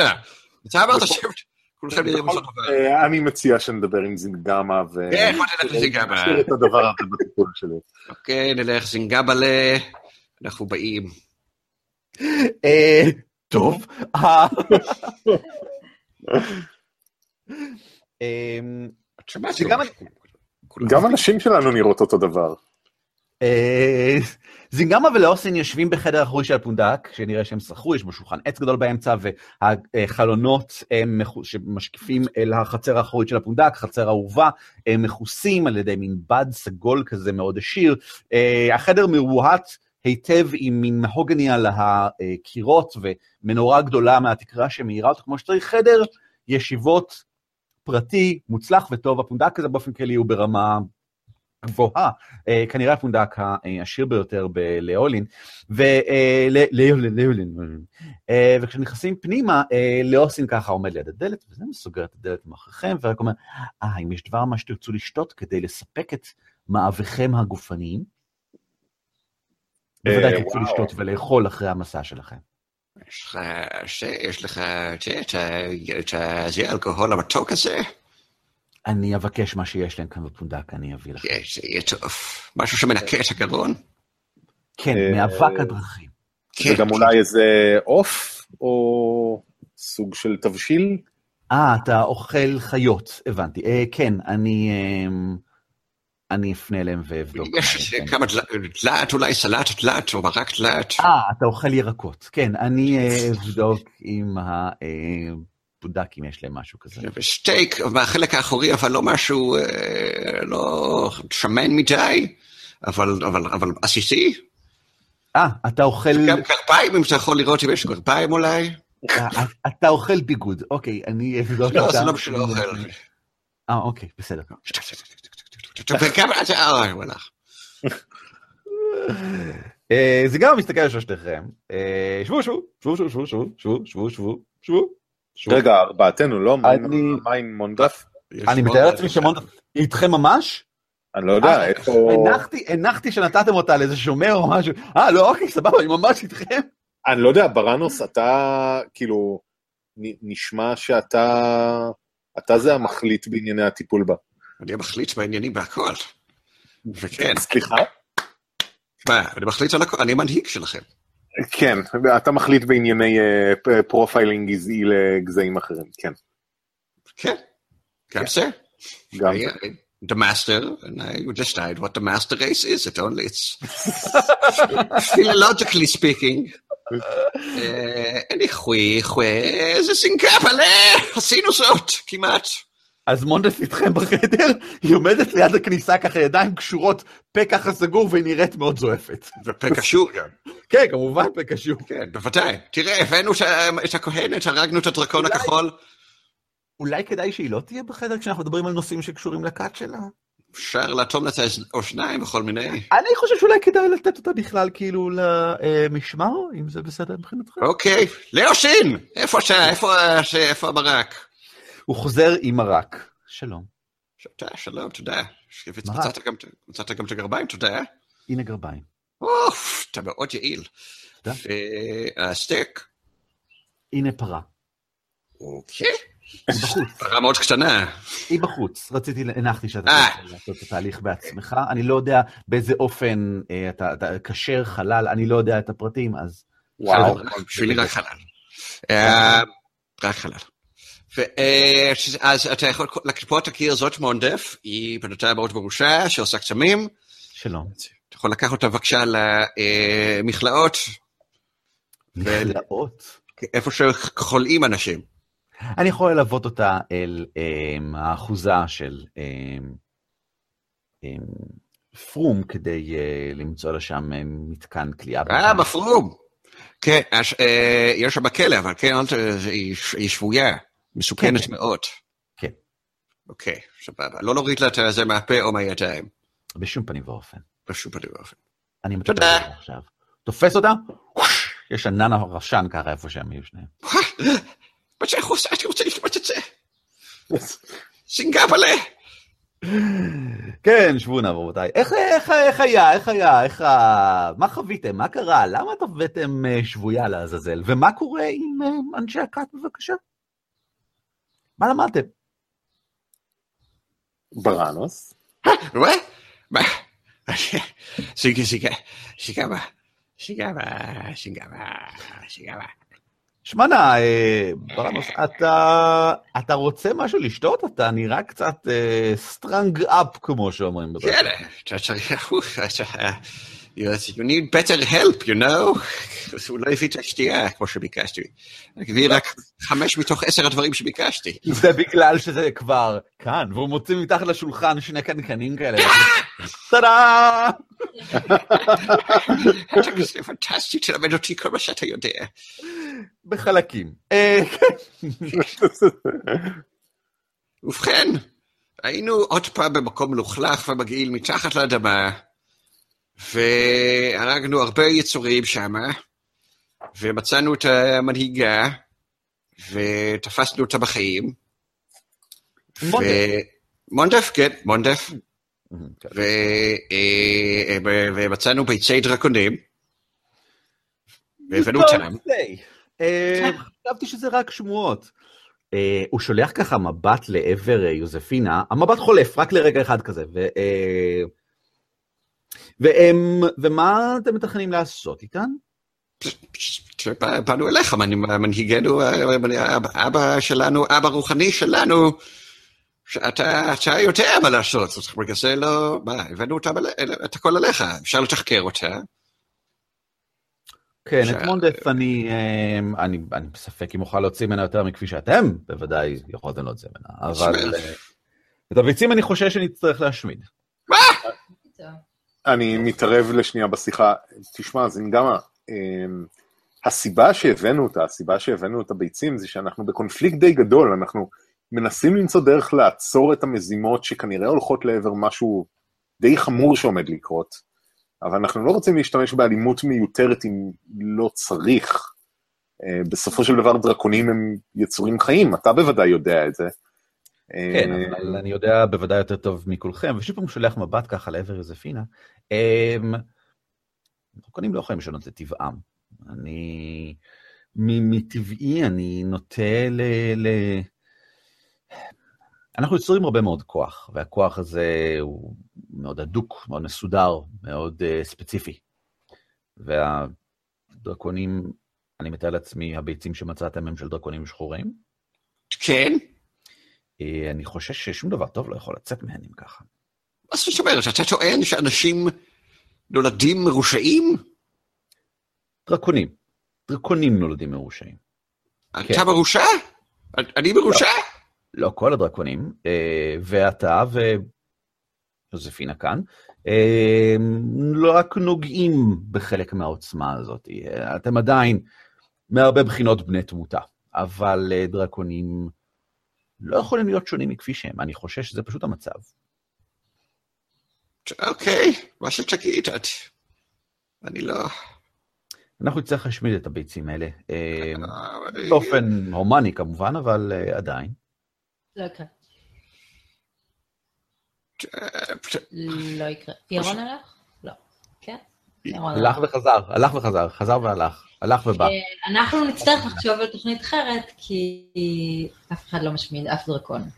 אתה אמרת שכולכם נראים אותו דבר. אה, אני מציע שנדבר עם זינגמה, ו... כן, בוא נלך לזינגמה. נשאיר את הדבר הזה בטיפול שלי. אוקיי, נלך זינגבלה, אנחנו באים. אה, טוב. <laughs> אה, אמ, גם הנשים שלנו נראות אותו דבר. אה, זינגמה ולאוסין יושבים בחדר האחורי של הפונדק, שנראה שהם שכרו, יש בו שולחן עץ גדול באמצע, והחלונות מכו- שמשקיפים אל החצר האחורית של הפונדק, חצר אהובה, הם מכוסים על ידי מין בד סגול כזה מאוד עשיר. אה, החדר מרוהט היטב עם מין מהוגני על הקירות ומנורה גדולה מהתקרה שמאירה אותו כמו שצריך. חדר ישיבות פרטי, מוצלח וטוב, הפונדק הזה באופן כללי הוא ברמה גבוהה, אה, כנראה הפונדק העשיר ביותר בלאולין, ולאולין, לאולין, אה, וכשנכנסים פנימה, אה, לאוסין ככה עומד ליד הדלת, וזה סוגר את הדלת מאחוריכם, ורק אומר, אה, אם יש דבר מה שתרצו לשתות כדי לספק את מאביכם הגופניים, בוודאי אה, תרצו. לשתות ולאכול אחרי המסע שלכם. יש לך, שיש לך, את האלכוהול המתוק הזה? אני אבקש מה שיש להם כאן בפונדק, אני אביא לכם. כן, יהיה טוב. משהו שמנקה את הגרון? כן, אה, מאבק הדרכים. כן. וגם אולי איזה עוף, או סוג של תבשיל. אה, אתה אוכל חיות, הבנתי. אה, כן, אני, אה, אני אפנה אליהם ואבדוק. יש כן. כמה דל- דלעת, אולי סלט דלעת או מרק דלעת. אה, אתה אוכל ירקות. כן, אני אבדוק עם הפונדק אם יש להם משהו כזה. וסטייק מהחלק האחורי, אבל לא משהו, אה, לא שמן מדי, אבל, אבל, אבל עסיסי. אה, אתה אוכל, גם גרביים, אם אתה יכול לראות אם יש גרביים אולי. אה, אתה אוכל ביגוד. אוקיי, אני אבדוק לא, זה אותם. לא בשביל האוכל. אה, אוקיי, בסדר. וגם, אה, הוא הלך. אה, זה גם מסתכל על שלושתכם. אה, שבו, שבו, שבו, שבו, שבו, שבו, שבו, שבו. שבו. רגע, ארבעתנו, לא? מה עם- אני- מה עם מונדף? אני מתאר לעצמי שמון... איתכם ממש? אני לא יודע, אה, איפה... הנחתי, הנחתי שנתתם אותה לאיזה שומר או משהו. אה, לא, אוקיי, סבבה, אני ממש איתכם. אני לא יודע, בראנוס, אתה, כאילו, נשמע שאתה... אתה זה המחליט בענייני הטיפול בה. אני מחליט בעניינים בהכל. וכן, סליחה? מה, אני מחליט על הכל, אני המנהיג שלכם. כן, אתה מחליט בענייני אה, פרופיילינג גזעי לגזעים אחרים, כן. כן, גם זה. גם uh, the master, and I would decide what the master race is. It only it's <laughs> philologically speaking. אני חוי, חוי, איזה סינקאפלה, עשינו זאת, כמעט. אז מונדס איתכם בחדר, היא עומדת ליד הכניסה ככה, ידיים קשורות, פה ככה סגור והיא נראית מאוד זועפת. ופה קשור גם. כן, כמובן פה קשור. כן, בוודאי. תראה, הבאנו את הכהנת, הרגנו את הדרקון הכחול. אולי כדאי שהיא לא תהיה בחדר כשאנחנו מדברים על נושאים שקשורים לכת שלה? אפשר לאטום לה את האוזניים וכל מיני. אני חושב שאולי כדאי לתת אותה בכלל כאילו למשמר, אם זה בסדר מבחינתך. אוקיי, ליאושין! איפה המרק? הוא חוזר עם מרק. שלום. תודה, שלום, תודה. מצאת גם- את הגרביים, תודה. הנה גרביים. אוף, אתה מאוד יעיל. תודה. והסטייק, הנה פרה. אוקיי. היא בחוץ. פרה מאוד קטנה. היא בחוץ. רציתי, הנחתי שאתה אה. יכול לעשות את התהליך בעצמך. אני לא יודע באיזה אופן אה, אתה כשר, חלל, אני לא יודע את הפרטים, אז... וואו. בשבילי רק חלל. אה, רק חלל. ו- אה, אתה יכול, פה תכיר זאת מונדף, היא בנתה מאוד מרושה, שעושה קסמים. שלום. אתה יכול לקחת אותה בבקשה למכלאות, מכלאות. איפה שחולאים אנשים. אני יכול ללוות אותה אל um, האחוזה של פרום כדי למצוא לה שם מתקן כליאה. אה, בפרום. כן, אה, יש שם בכלא, אבל כן, היא שבויה, מסוכנת כן. מאוד. כן. אוקיי, סבבה. לא להוריד לה את זה מהפה או מהידיים, בשום פנים ואופן. בשום פנים ואופן. אני. בזה עכשיו. תופס אותה, יש ענן הרשן ככה איפה שהם יהיו שניהם. מה שאני רוצה, אני רוצה לשמוע את זה. סינגפלה. כן, שבו נא רבותיי. איך, איך, איך היה, איך היה, איך ה... מה חוויתם, מה קרה, למה אתם הבאתם אה, שבויה לעזאזל, ומה קורה עם אה, אנשי הכת בבקשה? מה למדתם? בראנוס. מה? מה? סינגה, סינגה, סינגבה, סינגבה, סינגבה, סינגבה. שמענה, אה, ברנוס, אתה, אתה רוצה משהו לשתות? אתה נראה קצת strung up, כמו שאומרים. כן, אתה צריך, אתה- you you need better help, you know? הוא לא הביא את השתייה כמו שביקשתי. הביא רק חמש מתוך עשר הדברים שביקשתי. זה בגלל שזה כבר כאן, והוא מוציא מתחת לשולחן שני קנקנים כאלה. <laughs> טאדה! כזה פנטסטי, תלמד אותי כל מה שאתה יודע. בחלקים. <laughs> ובכן, היינו עוד פעם במקום מלוכלך ומגעיל מתחת לאדמה, והרגנו הרבה יצורים שם, ומצאנו את המנהיגה, ותפסנו אותה בחיים. מונדף. ו- מונדף, כן, מונדף. כן. ו- אה, ו- ומצאנו ביצי דרקונים, והבאנו אותם. אה, חשבתי שזה רק שמועות. אה, הוא שולח ככה מבט לעבר אה, יוזפינה, המבט חולף, רק לרגע אחד כזה. אה, והם- ומה אתם מתכננים לעשות איתן? באנו אליך, מנ- מנהיגנו, אה, אבא- שלנו, אבא רוחני שלנו, שאתה אתה יודע מה לעשות, אז בגלל זה לא, מה, הבאנו אותה, אל- את הכל עליך, אפשר לתחקר אותה. כן, את מונדף אני, אה, אני, אני בספק אם אוכל להוציא ממנה יותר מכפי שאתם בוודאי יכולתם להוציא ממנה, אבל. אה, את הביצים אני חושש שנצטרך להשמיד. אני מתערב לשנייה בשיחה. תשמע, זינגמה, אמ, הסיבה שהבאנו אותה, הסיבה שהבאנו את הביצים, זה שאנחנו בקונפליקט די גדול, אנחנו מנסים למצוא דרך לעצור את המזימות שכנראה הולכות לעבר משהו די חמור שעומד לקרות, אבל אנחנו לא רוצים להשתמש באלימות מיותרת אם לא צריך. אה, בסופו של דבר דרקונים הם יצורים חיים, אתה בוודאי יודע את זה. כן, אה, אבל אני יודע בוודאי יותר טוב מכולכם, ושוב פעם שולח מבט ככה לעבר יוזפינה. אמ, דרקונים לא יכולים לשנות את טבעם. אני, מטבעי אני נוטה ל... ל... אנחנו יוצרים הרבה מאוד כוח, והכוח הזה הוא מאוד הדוק, מאוד מסודר, מאוד uh, ספציפי. והדרקונים, אני מתאר לעצמי, הביצים שמצאתם הם של דרקונים שחורים. כן? אה, אני חושש ששום דבר טוב לא יכול לצאת אם ככה. מה זאת אומרת, אתה טוען שאנשים נולדים מרושעים? דרקונים. דרקונים נולדים מרושעים. אתה מרושע? אני מרושע? לא כל הדרקונים, אה, ואתה ויוזפינה כאן, אה, לא רק נוגעים בחלק מהעוצמה הזאת. אתם עדיין מהרבה בחינות בני תמותה, אבל אה, דרקונים לא יכולים להיות שונים מכפי שהם. אני חושש שזה פשוט המצב. אוקיי, מה שתגיד, את... אני לא... אנחנו נצטרך להשמיד את הביצים האלה. אה, אה, באופן הומני כמובן, אבל אה, עדיין. לא יקרה. לא יקרה. ירון הלך? לא. כן? ירון הלך וחזר, הלך וחזר, חזר והלך, הלך ובא. אנחנו נצטרך לחשוב על תוכנית אחרת, כי אף אחד לא משמיד אף דרקון.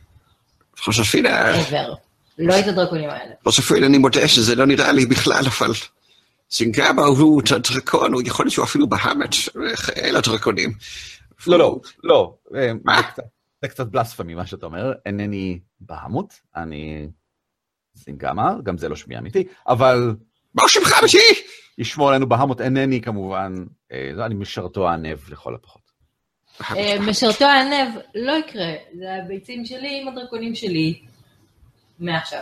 חושפינה, ever. לא את הדרקונים האלה. חושפינה, אני מודה שזה לא נראה לי בכלל, אבל... סינגאבה הוא ד- דרקון, הוא יכול להיות שהוא אפילו בהאמט, אלה הדרקונים. לא, לא, לא. אה, מה? זה קצת- בלספמי מה שאתה אומר, אינני בהמות, אני זינגמה, גם זה לא שמי אמיתי, אבל מה שמך אמיתי? ישמור עלינו בהמות, אינני כמובן, אה, זה אני משרתו הענב לכל הפחות. אה, משרתו הענב, לא יקרה. זה הביצים שלי עם הדרקונים שלי. מעכשיו.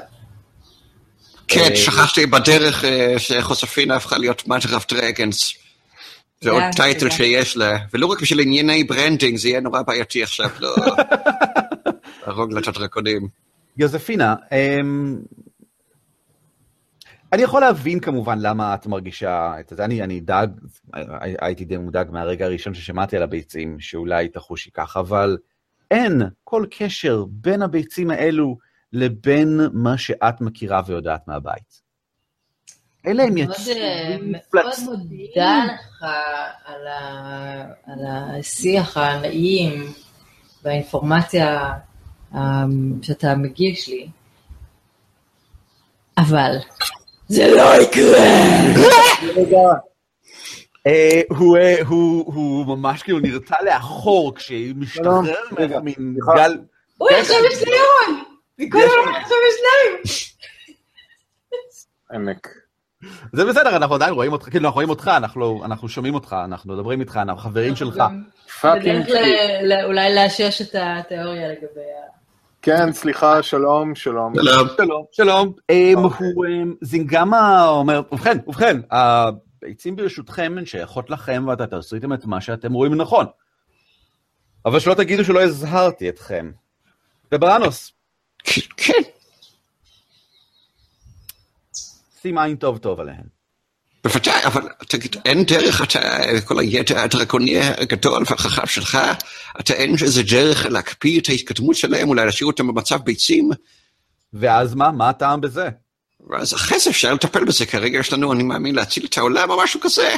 כן, אה, שכחתי בדרך אה, שיוזפינה הפכה להיות Mother of Dragons. זה עוד title. שיש לה, ולא רק בשביל ענייני branding, זה יהיה נורא בעייתי עכשיו, לא... <laughs> להרוג לה את הדרקונים. יוזפינה, אמ, אני יכול להבין כמובן למה את מרגישה את זה. אני, אני דאג, הי- הייתי די מודאג מהרגע הראשון ששמעתי על הביצים, שאולי תחושי כך, אבל אין כל קשר בין הביצים האלו לבין מה שאת מכירה ויודעת מהבית. אלה הם יצורים אה, מאוד מפלצתיים. מודה לך על ה- על השיח הנעים והאינפורמציה אה, שאתה מגיש לי. אבל זה לא יקרה! אה, הוא, אה, הוא, הוא ממש כאילו נרתע לאחור כשמשתחרר ממך רגע, מין סליחה. גל... אוי, עכשיו יש לי! כל הזמן עכשיו יש שניים! עמק. זה בסדר, אנחנו עדיין רואים אותך, כאילו אנחנו רואים אותך, אנחנו, שומעים אותך, אנחנו מדברים איתך, אנחנו חברים שלך. פאקינג אולי לאשש את התיאוריה לגבי ה... כן, סליחה, שלום, שלום. שלום. שלום. שלום. אמ. הוא, אמ, זינגמה אומר, ובכן, ובכן, הביצים ברשותכם הן שייכות לכם ואתה תעשו איתם את מה שאתם רואים לנכון. אבל שלא תגידו שלא הזהרתי אתכם. ובראנוס, כן, שים עין טוב טוב עליהן. בוודאי, אבל תגיד, אין דרך, אתה, כל הידע הדרקוני הגדול והחכם שלך, אתה אין איזה דרך להקפיא את ההתקדמות שלהם, אולי להשאיר אותם במצב ביצים, ואז מה? מה הטעם בזה? ואז אחרי זה אפשר לטפל בזה, כרגע יש לנו, אני מאמין, להציל את העולם או משהו כזה.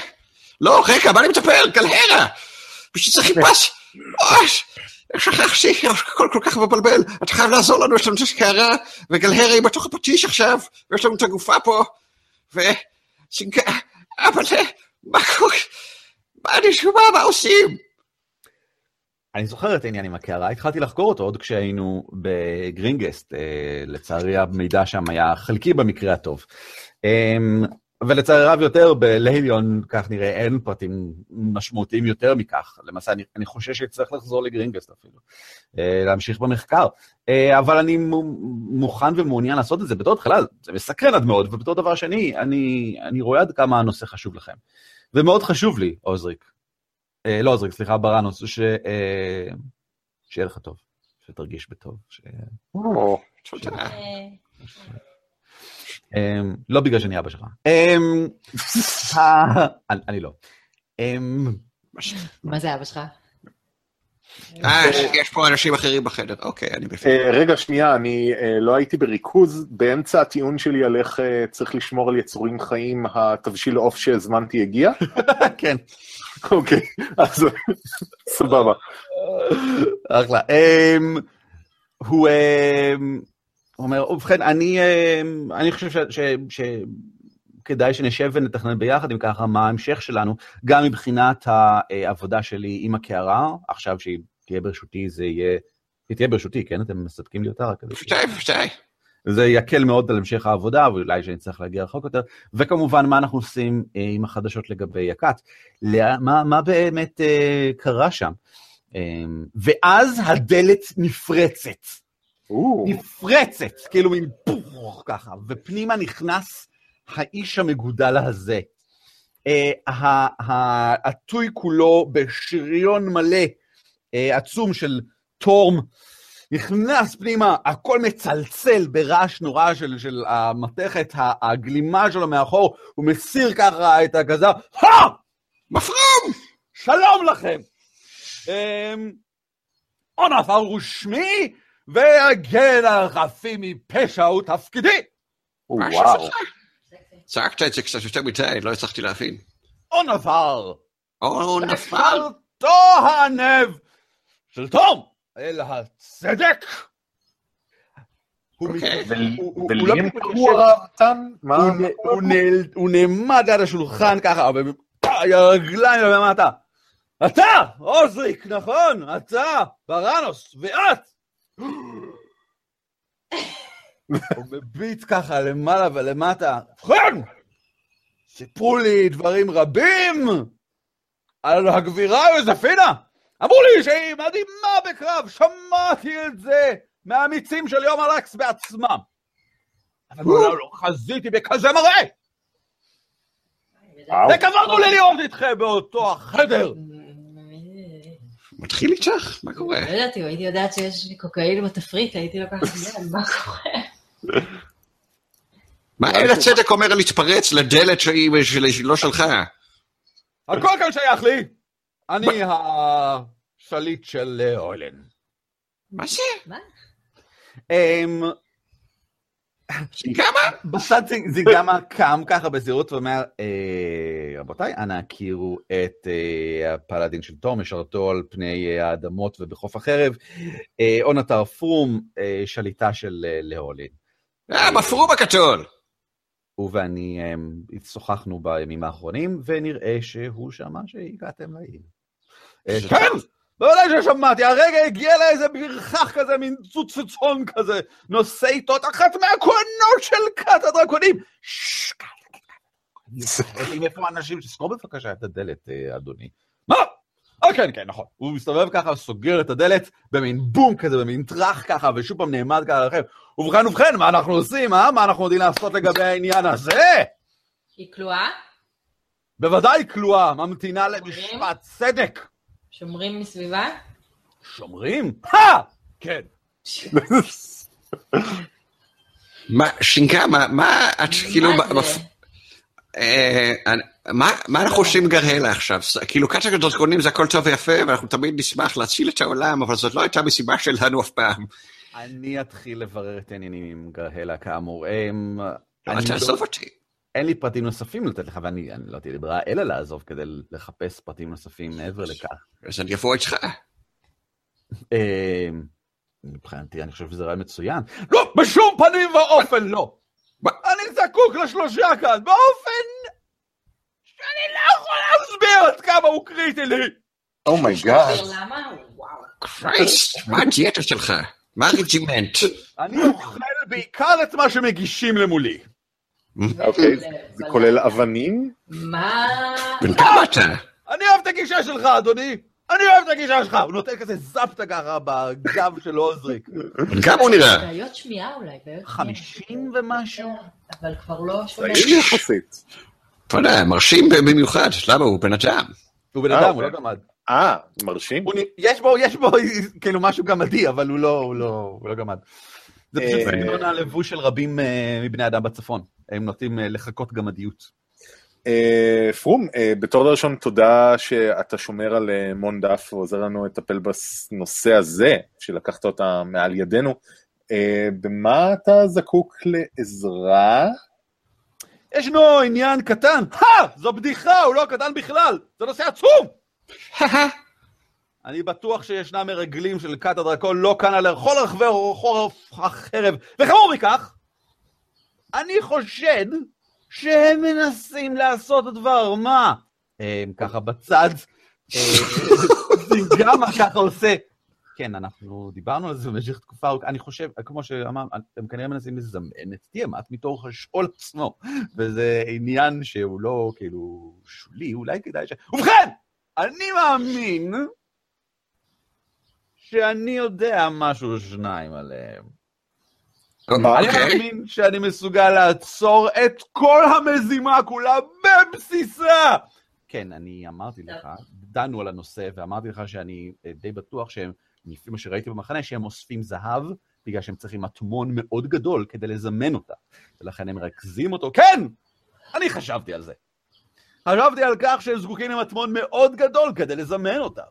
לא, רגע, מה אני מטפל? גלהרה! בשביל זה חיפש... <laughs> אוי, שכחתי, הכל כל כך מבלבל. אתה חייב לעזור לנו, יש לנו את הקערה, וגלהרה היא בתוך הפטיש עכשיו, ויש לנו את הגופה פה, ו... אבל מה קורה? מה נשמע, מה עושים? אני זוכר את העניין עם הקערה, התחלתי לחקור אותו עוד כשהיינו בגרינגסט, אה, לצערי המידע שם היה חלקי במקרה הטוב. אה, ולצערי רב יותר, בליליון, כך נראה, אין פרטים משמעותיים יותר מכך. למעשה, אני, אני חושש שאצטרך לחזור לגרינגסט אפילו, אה, להמשיך במחקר. אה, אבל אני מו- מוכן ומעוניין לעשות את זה בתור התחלה, זה מסקרן עד מאוד, ובתור דבר שני, אני, אני רואה עד כמה הנושא חשוב לכם. ומאוד חשוב לי, עוזריק, אה, לא עוזריק, סליחה, בראנוס, ש... אה, שיהיה לך טוב, שתרגיש בטוב. ש... או, תודה. אה, אה, לא בגלל שאני אבא שלך. אה, ה- אני- לא. אה, מה זה אבא שלך? אה, יש פה אנשים אחרים בחדר, אוקיי, אני בפנים. אה, רגע, שנייה, אני אה, לא הייתי בריכוז. באמצע הטיעון שלי על איך אה, צריך לשמור על יצורים חיים, התבשיל עוף שהזמנתי הגיע? <laughs> כן, אוקיי, אז סבבה. אחלה. אה, הוא אה, הוא אומר, ובכן, אני אה, אני חושב ש- ש- שכדאי שנשב ונתכנן ביחד, אם ככה, מה ההמשך שלנו, גם מבחינת העבודה שלי עם הקערה, עכשיו שהיא תהיה ברשותי, זה יהיה... היא תהיה ברשותי, כן? אתם מספקים לי אותה רק כדי... בוודאי, בוודאי. זה יקל מאוד על המשך העבודה, ואולי שנצטרך להגיע רחוק יותר. וכמובן, מה אנחנו עושים אה, עם החדשות לגבי הכת? מה, מה באמת אה, קרה שם? ואז הדלת נפרצת. נפרצת, כאילו מין פוך ככה, ופנימה נכנס האיש המגודל הזה. אה, העטוי כולו בשריון מלא, אה, עצום של טורם, נכנס פנימה, הכל מצלצל ברעש נורא של, של המתכת, הגלימה שלו מאחור, הוא מסיר ככה את הגזר, הא! מפרום! שלום לכם! אמ, און והגן על חפים מפשע הוא תפקידי! מה וואו. צעקת את זה קצת יותר מדי, לא הצלחתי להבין. און עפר! או, נפל. שלטו הענב של תום אל הצדק! הוא נעמד על השולחן ככה, הרגליים למטה. אתה, עוזריק, נכון? אתה, ברנוס, ואת! הוא מביט ככה למעלה ולמטה. ובכן, סיפרו לי דברים רבים על הגבירה יוזפינה. אמרו לי שהיא מדהימה בקרב, שמעתי את זה מהאמיצים של יום הלקס בעצמם. אבל מעולם לא חזיתי בכזה מראה! וכבודנו לי לראות איתכם באותו החדר! מתחיל איתך? מה קורה? לא יודעת, אם הייתי יודעת שיש קוקאין בתפריט, הייתי לוקחת יד, מה קורה? מה אין הצדק אומר להתפרץ לדלת שהיא של- לא שלך? הכל כאן שייך לי! אני השליט של אה, אוילן. מה זה? אמ, כמה? בצד זינ- זינגמה קם ככה בזהירות ואומר, "אה, רבותיי, אנא הכירו את אה, הפלאדין של תום, משרתו על פני האדמות ובחוף החרב, אה, אונתר פרום, אה, שליטה של להולין. אה, מפרום הקתול! הוא ואני אמ, שוחחנו בימים האחרונים, ונראה שהוא שמע שהגעתם לעיר. אה, כן. בוודאי ששמעתי, הרגע הגיע לה איזה פרחח כזה, מין צוצצון כזה, נושא איתו את אחת מהכהנות של כת הדרקונים. ששש, <laughs> איפה האנשים, תסגור בבקשה את הדלת, אה, אדוני. מה? כן, כן, נכון. הוא מסתובב ככה, סוגר את הדלת, במין בום כזה, במין טראח ככה, ושוב פעם נעמד ככה עליכם. ובכן, ובכן, מה אנחנו עושים, אה? מה אנחנו יודעים לעשות לגבי העניין הזה? היא כלואה? בוודאי כלואה, ממתינה למשפט צדק. שומרים מסביבה? שומרים? הא! כן. מה, שינקה, מה, מה את כאילו... מה זה? מפ- אה, אני- מה מה אנחנו עושים עם גרהלה עכשיו? כאילו קטע הדרקונים זה הכל טוב ויפה, ואנחנו תמיד נשמח להציל את העולם, אבל זאת לא הייתה משימה שלנו אף פעם. אני אתחיל לברר את העניינים עם גרהלה כאמור. אמ, אבל אל תעזוב לא- אותי. אין לי פרטים נוספים לתת לך, ואני אני לא תהיה לי ברירה אלא לעזוב כדי לחפש פרטים נוספים מעבר לכך. אז אני אבוא איתך. אמ, מבחינתי, אני חושב שזה רעיון מצוין. לא, בשום פנים ואופן לא. אני זקוק לשלושה כאן, באופן לא להסביר עד כמה הוא קריטי לי. Oh my god. למה? וואו. Christ, מה הדיאטה שלך? מה הרג'ימנט? אני אוכל בעיקר את מה שמגישים למולי. אוקיי, זה כולל אבנים? מה? בן כמה אתה? אני אוהב את הגישה שלך, אדוני. אני אוהב את הגישה שלך. הוא נותן כזה זפטה ככה בגב של עוזריק. כמה הוא נראה? בעיות שמיעה אולי, בעיות חמישים ומשהו? אבל כבר לא שומע. צעיר יחסית. אתה יודע, מרשים במיוחד, למה הוא בן אדם? הוא בן אה, אדם, הוא. לא גמד. אה, מרשים. יש בו, יש בו כאילו משהו גמדי, אבל הוא לא, הוא לא, הוא לא גמד. זה פשוט אה, סגנון הלבוש של רבים אה, מבני אדם בצפון. הם נוטים לחכות גמדיות. פרום, בתור דבר ראשון תודה שאתה שומר על מון דף ועוזר לנו לטפל בנושא הזה, שלקחת אותה מעל ידינו. במה אתה זקוק לעזרה? ישנו עניין קטן, הא! זו בדיחה, הוא לא קטן בכלל, זה נושא עצום! אני בטוח שישנם מרגלים של כת הדרקון לא כאן על כל רחבי חורף החרב, וחמור מכך, אני חושד שהם מנסים לעשות דבר מה? הם ככה בצד, אה, <laughs> זינגמה ככה עושה. כן, אנחנו דיברנו על זה במשך תקופה ארוכה, אני חושב, כמו שאמר, הם כנראה מנסים לזמן את תיאמת מתוך השאול עצמו, וזה עניין שהוא לא כאילו שולי, אולי כדאי ש... ובכן, אני מאמין שאני יודע משהו או שניים עליהם. אני אוקיי. מאמין שאני מסוגל לעצור את כל המזימה כולה בבסיסה. כן, אני אמרתי לך, דנו על הנושא, ואמרתי לך שאני אה, די בטוח שהם לפי מה שראיתי במחנה, שהם אוספים זהב, בגלל שהם צריכים מטמון מאוד גדול כדי לזמן אותה. ולכן הם מרכזים אותו. כן! אני חשבתי על זה. חשבתי על כך שהם זקוקים למטמון מאוד גדול כדי לזמן אותה.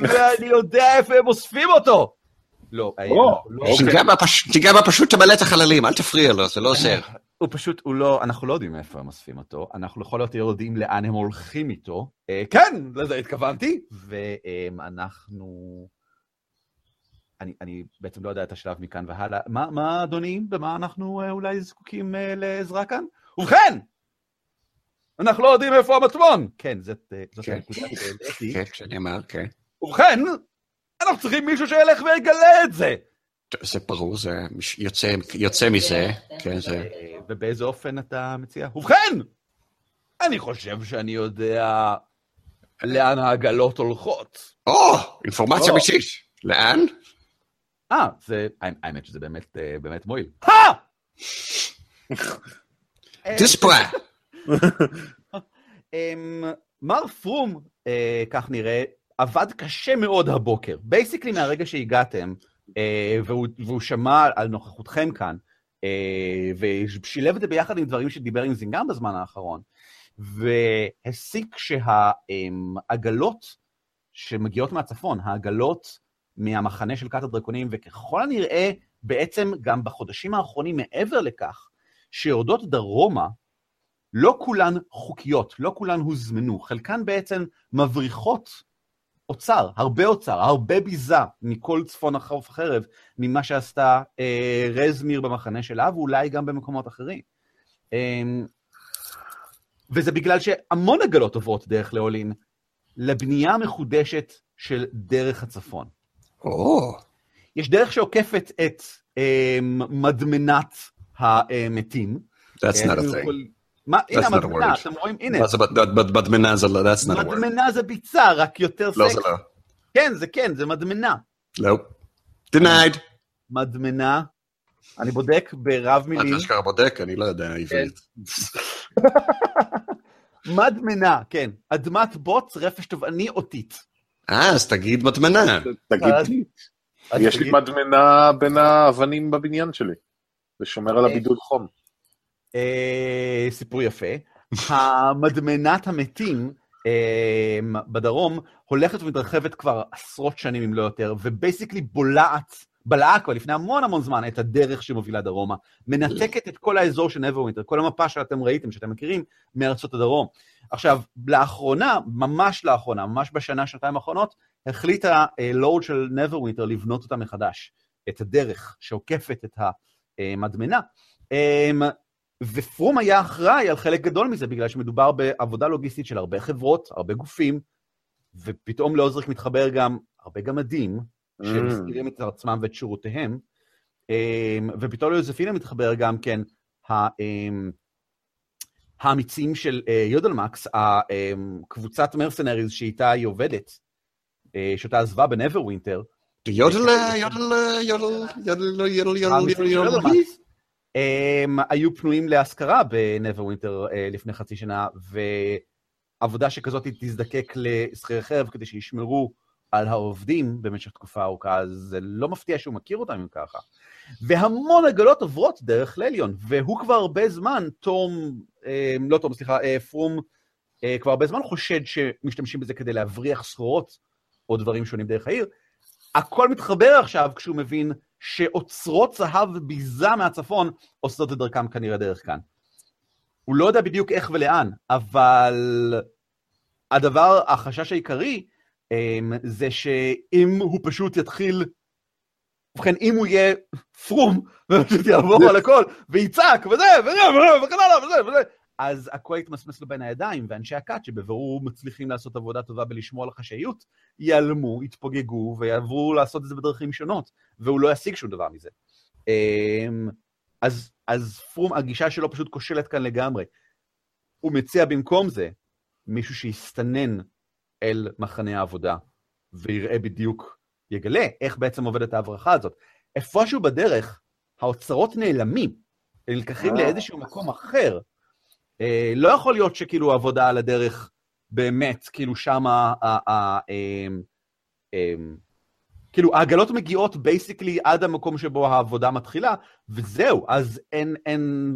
ואני יודע איפה הם אוספים אותו! לא, או, לא- תיגע בה פשוט תמלא את החללים, אל תפריע לו, זה לא עוזר. הוא פשוט, הוא לא, אנחנו לא יודעים איפה הם אוספים אותו, אנחנו לכל יותר יודעים לאן הם הולכים איתו. אה, כן, לזה התכוונתי, ואנחנו... אני, אני בעצם לא יודע את השלב מכאן והלאה. מה, מה אדוני, במה אנחנו אה, אולי זקוקים אה, לעזרה כאן? ובכן! אנחנו לא יודעים איפה המטמון! כן, זאת, אה, זאת כן. הנקודה שהעליתי. כן, שאני אמר, כן. ובכן, אנחנו צריכים מישהו שילך ויגלה את זה! זה ברור, זה יוצא- יוצא מזה, כן, זה... אה, ובאיזה אופן אתה מציע? ובכן, אני חושב שאני יודע לאן העגלות הולכות. או, אינפורמציה. אמיתית. לאן? אה, זה, האמת שזה באמת, אה, באמת מועיל. דיספרה. <laughs> <laughs> אמ, מר פרום, אה, כך נראה, עבד קשה מאוד הבוקר. basically מהרגע שהגעתם, והוא, והוא שמע על נוכחותכם כאן, אה, ושילב את זה ביחד עם דברים שדיבר עם זינגר בזמן האחרון, והסיק שהעגלות שמגיעות מהצפון, העגלות מהמחנה של כת הדרקונים, וככל הנראה, בעצם גם בחודשים האחרונים מעבר לכך, שיורדות דרומה, לא כולן חוקיות, לא כולן הוזמנו, חלקן בעצם מבריחות אוצר, הרבה אוצר, הרבה ביזה מכל צפון החוף החרב, ממה שעשתה אה, רזמיר במחנה שלה, ואולי גם במקומות אחרים. אה, וזה בגלל שהמון עגלות עוברות דרך לאולין לבנייה מחודשת של דרך הצפון. או, יש דרך שעוקפת את אה, מדמנת המתים. that's not a thing. מה, That's הנה not a המדמנה. אתם רואים? הנה, מה זה בדמנה זה לא, that's not a word. מדמנה זה ביצה, רק יותר לא, סקס. זה לא. כן, זה כן, זה מדמנה. לא. denied. מדמנה, אני בודק ברב מילים, אתה אשכרה בודק? אני לא יודע עברית. <laughs> מדמנה, כן, אדמת בוץ, רפש תובעני אותית. אה, אז תגיד מדמנה. תגיד, יש לי מדמנה בין האבנים בבניין שלי. זה שומר על אה. הבידוד חום. אה, סיפור יפה. המדמנת המתים אה, בדרום הולכת ומתרחבת כבר עשרות שנים, אם לא יותר, ובייסיקלי בולעת, בלעה כבר לפני המון המון זמן את הדרך שמובילה דרומה. מנתקת את כל האזור של נברווינטר, כל המפה שאתם ראיתם, שאתם מכירים, מארצות הדרום. עכשיו, לאחרונה, ממש לאחרונה, ממש בשנה, שנתיים האחרונות, החליטה לורד של נברווינטר לבנות אותה מחדש, את הדרך שעוקפת את המדמנה. אמ, ופרום היה אחראי על חלק גדול מזה, בגלל שמדובר בעבודה לוגיסטית של הרבה חברות, הרבה גופים, ופתאום לעוזריק מתחבר גם הרבה גמדים, שמסתירים את עצמם ואת שירותיהם, אמ, ופתאום ליוזפינה מתחבר גם כן אמ, האמיצים של אה, יודלמקס, הקבוצת מרסנריז שאיתה היא עובדת, אה, שאותה עזבה בנברווינטר, יודל, יודל, יודל, יודל, יודל, יודל, יודל, הם היו פנויים להשכרה בנברווינטר אה, לפני חצי שנה, ועבודה שכזאת תזדקק לשכירי חרב כדי שישמרו על העובדים במשך תקופה ארוכה, אז זה לא מפתיע שהוא מכיר אותם אם ככה. והמון עגלות עוברות דרך לליון, והוא כבר הרבה זמן, תום, אה, לא תום, סליחה, אה, פרום, אה, כבר הרבה זמן חושד שמשתמשים בזה כדי להבריח סחורות או דברים שונים דרך העיר. הכל מתחבר עכשיו כשהוא מבין שאוצרות זהב וביזה מהצפון עושות את דרכם כנראה דרך כאן. הוא לא יודע בדיוק איך ולאן, אבל הדבר, החשש העיקרי, אמ, זה שאם הוא פשוט יתחיל, ובכן, אם הוא יהיה פרום, <laughs> ופשוט יעבור על הכל, ויצעק, וזה, וזה, וכן הלאה, וזה, וזה, אז הכל יתמסמס לו בין הידיים, ואנשי הכת, שבבירור מצליחים לעשות עבודה טובה בלשמור על החשאיות, ייעלמו, יתפוגגו, ויעברו לעשות את זה בדרכים שונות, והוא לא ישיג שום דבר מזה. אמ, אז, אז פרום, הגישה שלו פשוט כושלת כאן לגמרי. הוא מציע במקום זה מישהו שיסתנן אל מחנה העבודה, ויראה בדיוק, יגלה איך בעצם עובדת ההברחה הזאת. איפשהו בדרך, האוצרות נעלמים, הם נלקחים אה. לאיזשהו מקום אחר. אה, לא יכול להיות שכאילו העבודה על הדרך באמת, כאילו שמה ה- ה- אמ, אמ, כאילו, העגלות מגיעות basically עד המקום שבו העבודה מתחילה, וזהו, אז אין, אין,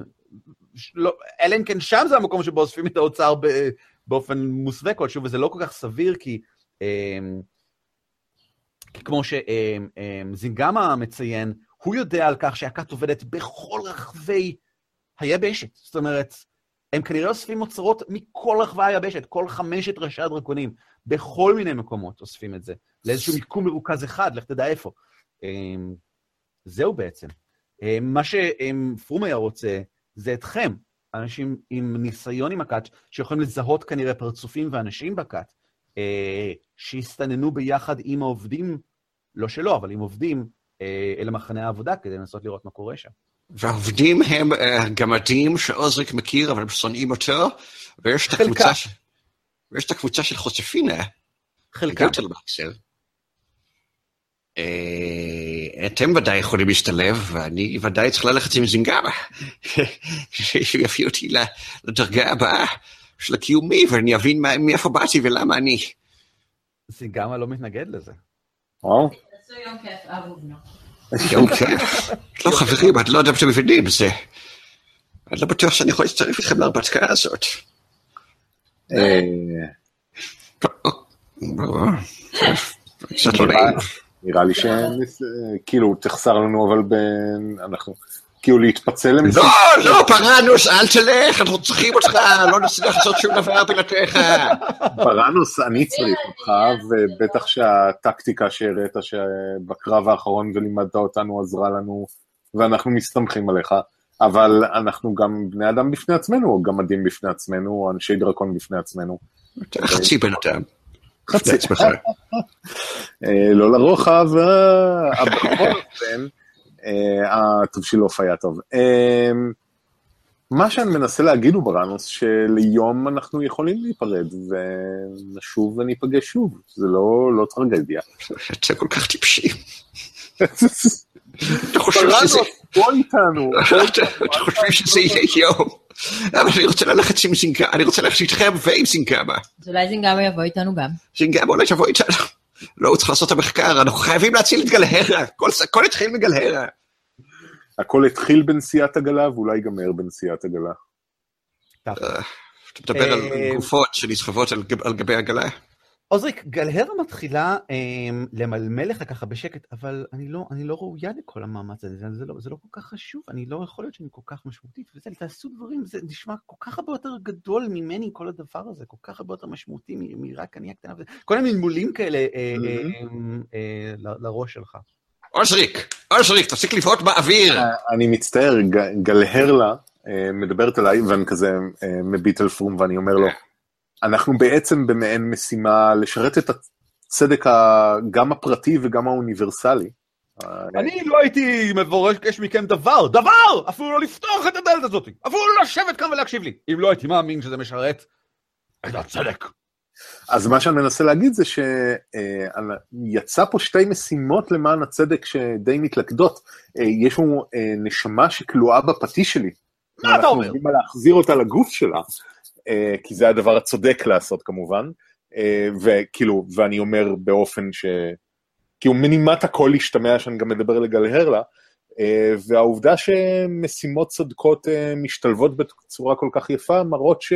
לא, אלא אם כן שם זה המקום שבו אוספים את האוצר ב, באופן מוסווה כלשהו, וזה לא כל כך סביר, כי, אה, כי כמו שזינגמה אה, מציין, הוא יודע על כך שהכת עובדת בכל רחבי היבשת. זאת אומרת, הם כנראה אוספים אוצרות מכל רחבי היבשת, כל חמשת ראשי הדרקונים, בכל מיני מקומות אוספים את זה, לאיזשהו מיקום מרוכז אחד, לך תדע איפה. אמ, זהו בעצם. אמ, מה שפרום היה רוצה, זה אתכם, אנשים עם ניסיון עם הכת, שיכולים לזהות כנראה פרצופים ואנשים בכת, אה, שהסתננו ביחד עם העובדים, לא שלו, אבל עם עובדים, אה, אל המחנה העבודה, כדי לנסות לראות מה קורה שם. והעובדים הם uh, גמדים שעוזריק מכיר, אבל הם שונאים אותו, ויש את הקבוצה. ויש את הקבוצה של חוספינה. חלקם. Uh, אתם ודאי יכולים להשתלב, ואני ודאי צריך ללכת עם זינגמה, שהוא יביא אותי לדרגה הבאה של הקיומי, ואני אבין מאיפה באתי ולמה אני. זינגמה לא מתנגד לזה. וואו. יום כיף. לא, חברים, את לא יודעת שאתם מבינים, זה... אני לא בטוח שאני יכול להצטרף איתכם להרפתקה הזאת. נראה לי שכאילו תחסר לנו אבל אנחנו כאילו להתפצל למשל. לא, לא, פרנוס, אל תלך, אנחנו צריכים אותך, לא נצליח לעשות שום דבר בלעדיך. פרנוס, אני צריך אותך, ובטח שהטקטיקה שהראית שבקרב האחרון ולימדת אותנו עזרה לנו, ואנחנו מסתמכים עליך. אבל אנחנו גם בני אדם בפני עצמנו, או גמדים בפני עצמנו, או אנשי דרקון בפני עצמנו. חצי בן אדם. חצי. אה, לא לרוחב, אה, אופן. הטובשילוף היה טוב. אמ, מה שאני מנסה להגיד הוא בראנוס, שליום אנחנו יכולים להיפרד, ונשוב וניפגש שוב, זה לא, לא טרגדיה. <laughs> אתם כל כך טיפשים. <laughs> אתה חושב שזה... בוא איתנו. <laughs> אתה חושב שזה יהיה יום. אבל אני רוצה ללכת עם זינגמה, אני רוצה ללכת איתכם ועם זינגמה. אז אולי זינגמה יבוא איתנו גם. זינגמה אולי יבוא איתנו. לא, הוא צריך לעשות את המחקר, אנחנו חייבים להציל את גלהרה, הכל התחיל מגלהרה. הכל התחיל בנסיעת עגלה ואולי ייגמר בנסיעת עגלה. אה, אתה מדבר על אה, גופות שנסחבות על גבי עגלה? עוזריק, גלהרה מתחילה אה, למלמל לך ככה בשקט, אבל אני לא, אני לא ראויה לכל המאמץ הזה, זה, זה, לא, זה לא כל כך חשוב, אני לא יכול להיות שאני כל כך משמעותית, וזה, תעשו דברים, זה נשמע כל כך הרבה יותר גדול ממני כל הדבר הזה, כל כך הרבה יותר משמעותי מרק אני הקטנה, כל מיני מלמולים כאלה אה, mm-hmm. אה, אה, לראש שלך. אושריק, אושריק, תפסיק לבעוט באוויר. אה, אני מצטער, גלהרלה אה, מדברת עליי, ואני כזה אה, מביט על פרום ואני אומר לו, אנחנו בעצם במעין משימה לשרת את הצדק גם הפרטי וגם האוניברסלי. אני לא הייתי מבורש מכם דבר, דבר! אפילו לא לפתוח את הדלת הזאת, אפילו לא לשבת כאן ולהקשיב לי, אם לא הייתי מאמין שזה משרת את הצדק. אז מה שאני מנסה להגיד זה שיצא פה שתי משימות למען הצדק שדי מתלכדות. אה, יש לנו אה, נשמה שכלואה בפטיש שלי. מה אתה אומר? אנחנו יודעים להחזיר אותה לגוף שלה, אה, כי זה הדבר הצודק לעשות כמובן. וכאילו, ואני אומר באופן ש... כאילו מנימת הקול השתמע שאני גם מדבר לגלהר לה, והעובדה שמשימות צודקות משתלבות בצורה כל כך יפה, מראות ש...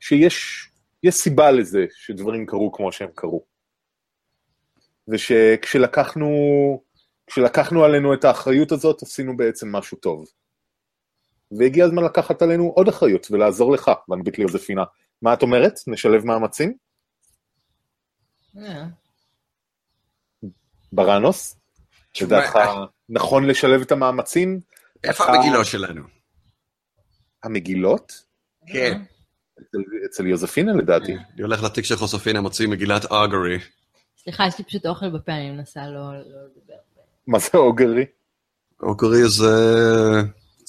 שיש יש סיבה לזה שדברים קרו כמו שהם קרו. ושכשלקחנו כשלקחנו עלינו את האחריות הזאת, עשינו בעצם משהו טוב. והגיע הזמן לקחת עלינו עוד אחריות ולעזור לך, ואנבית לי יוזפינה. מה את אומרת? נשלב מאמצים? אה. בראנוס? לדעתך נכון לשלב את המאמצים? איפה המגילות שלנו? המגילות? כן. אצל יוזפינה לדעתי. אני הולך לתיק של חוספינה, מוציא מגילת אוגרי. סליחה, יש לי פשוט אוכל בפה, אני מנסה לא, לא לדבר. מה זה אוגרי? אוגרי זה...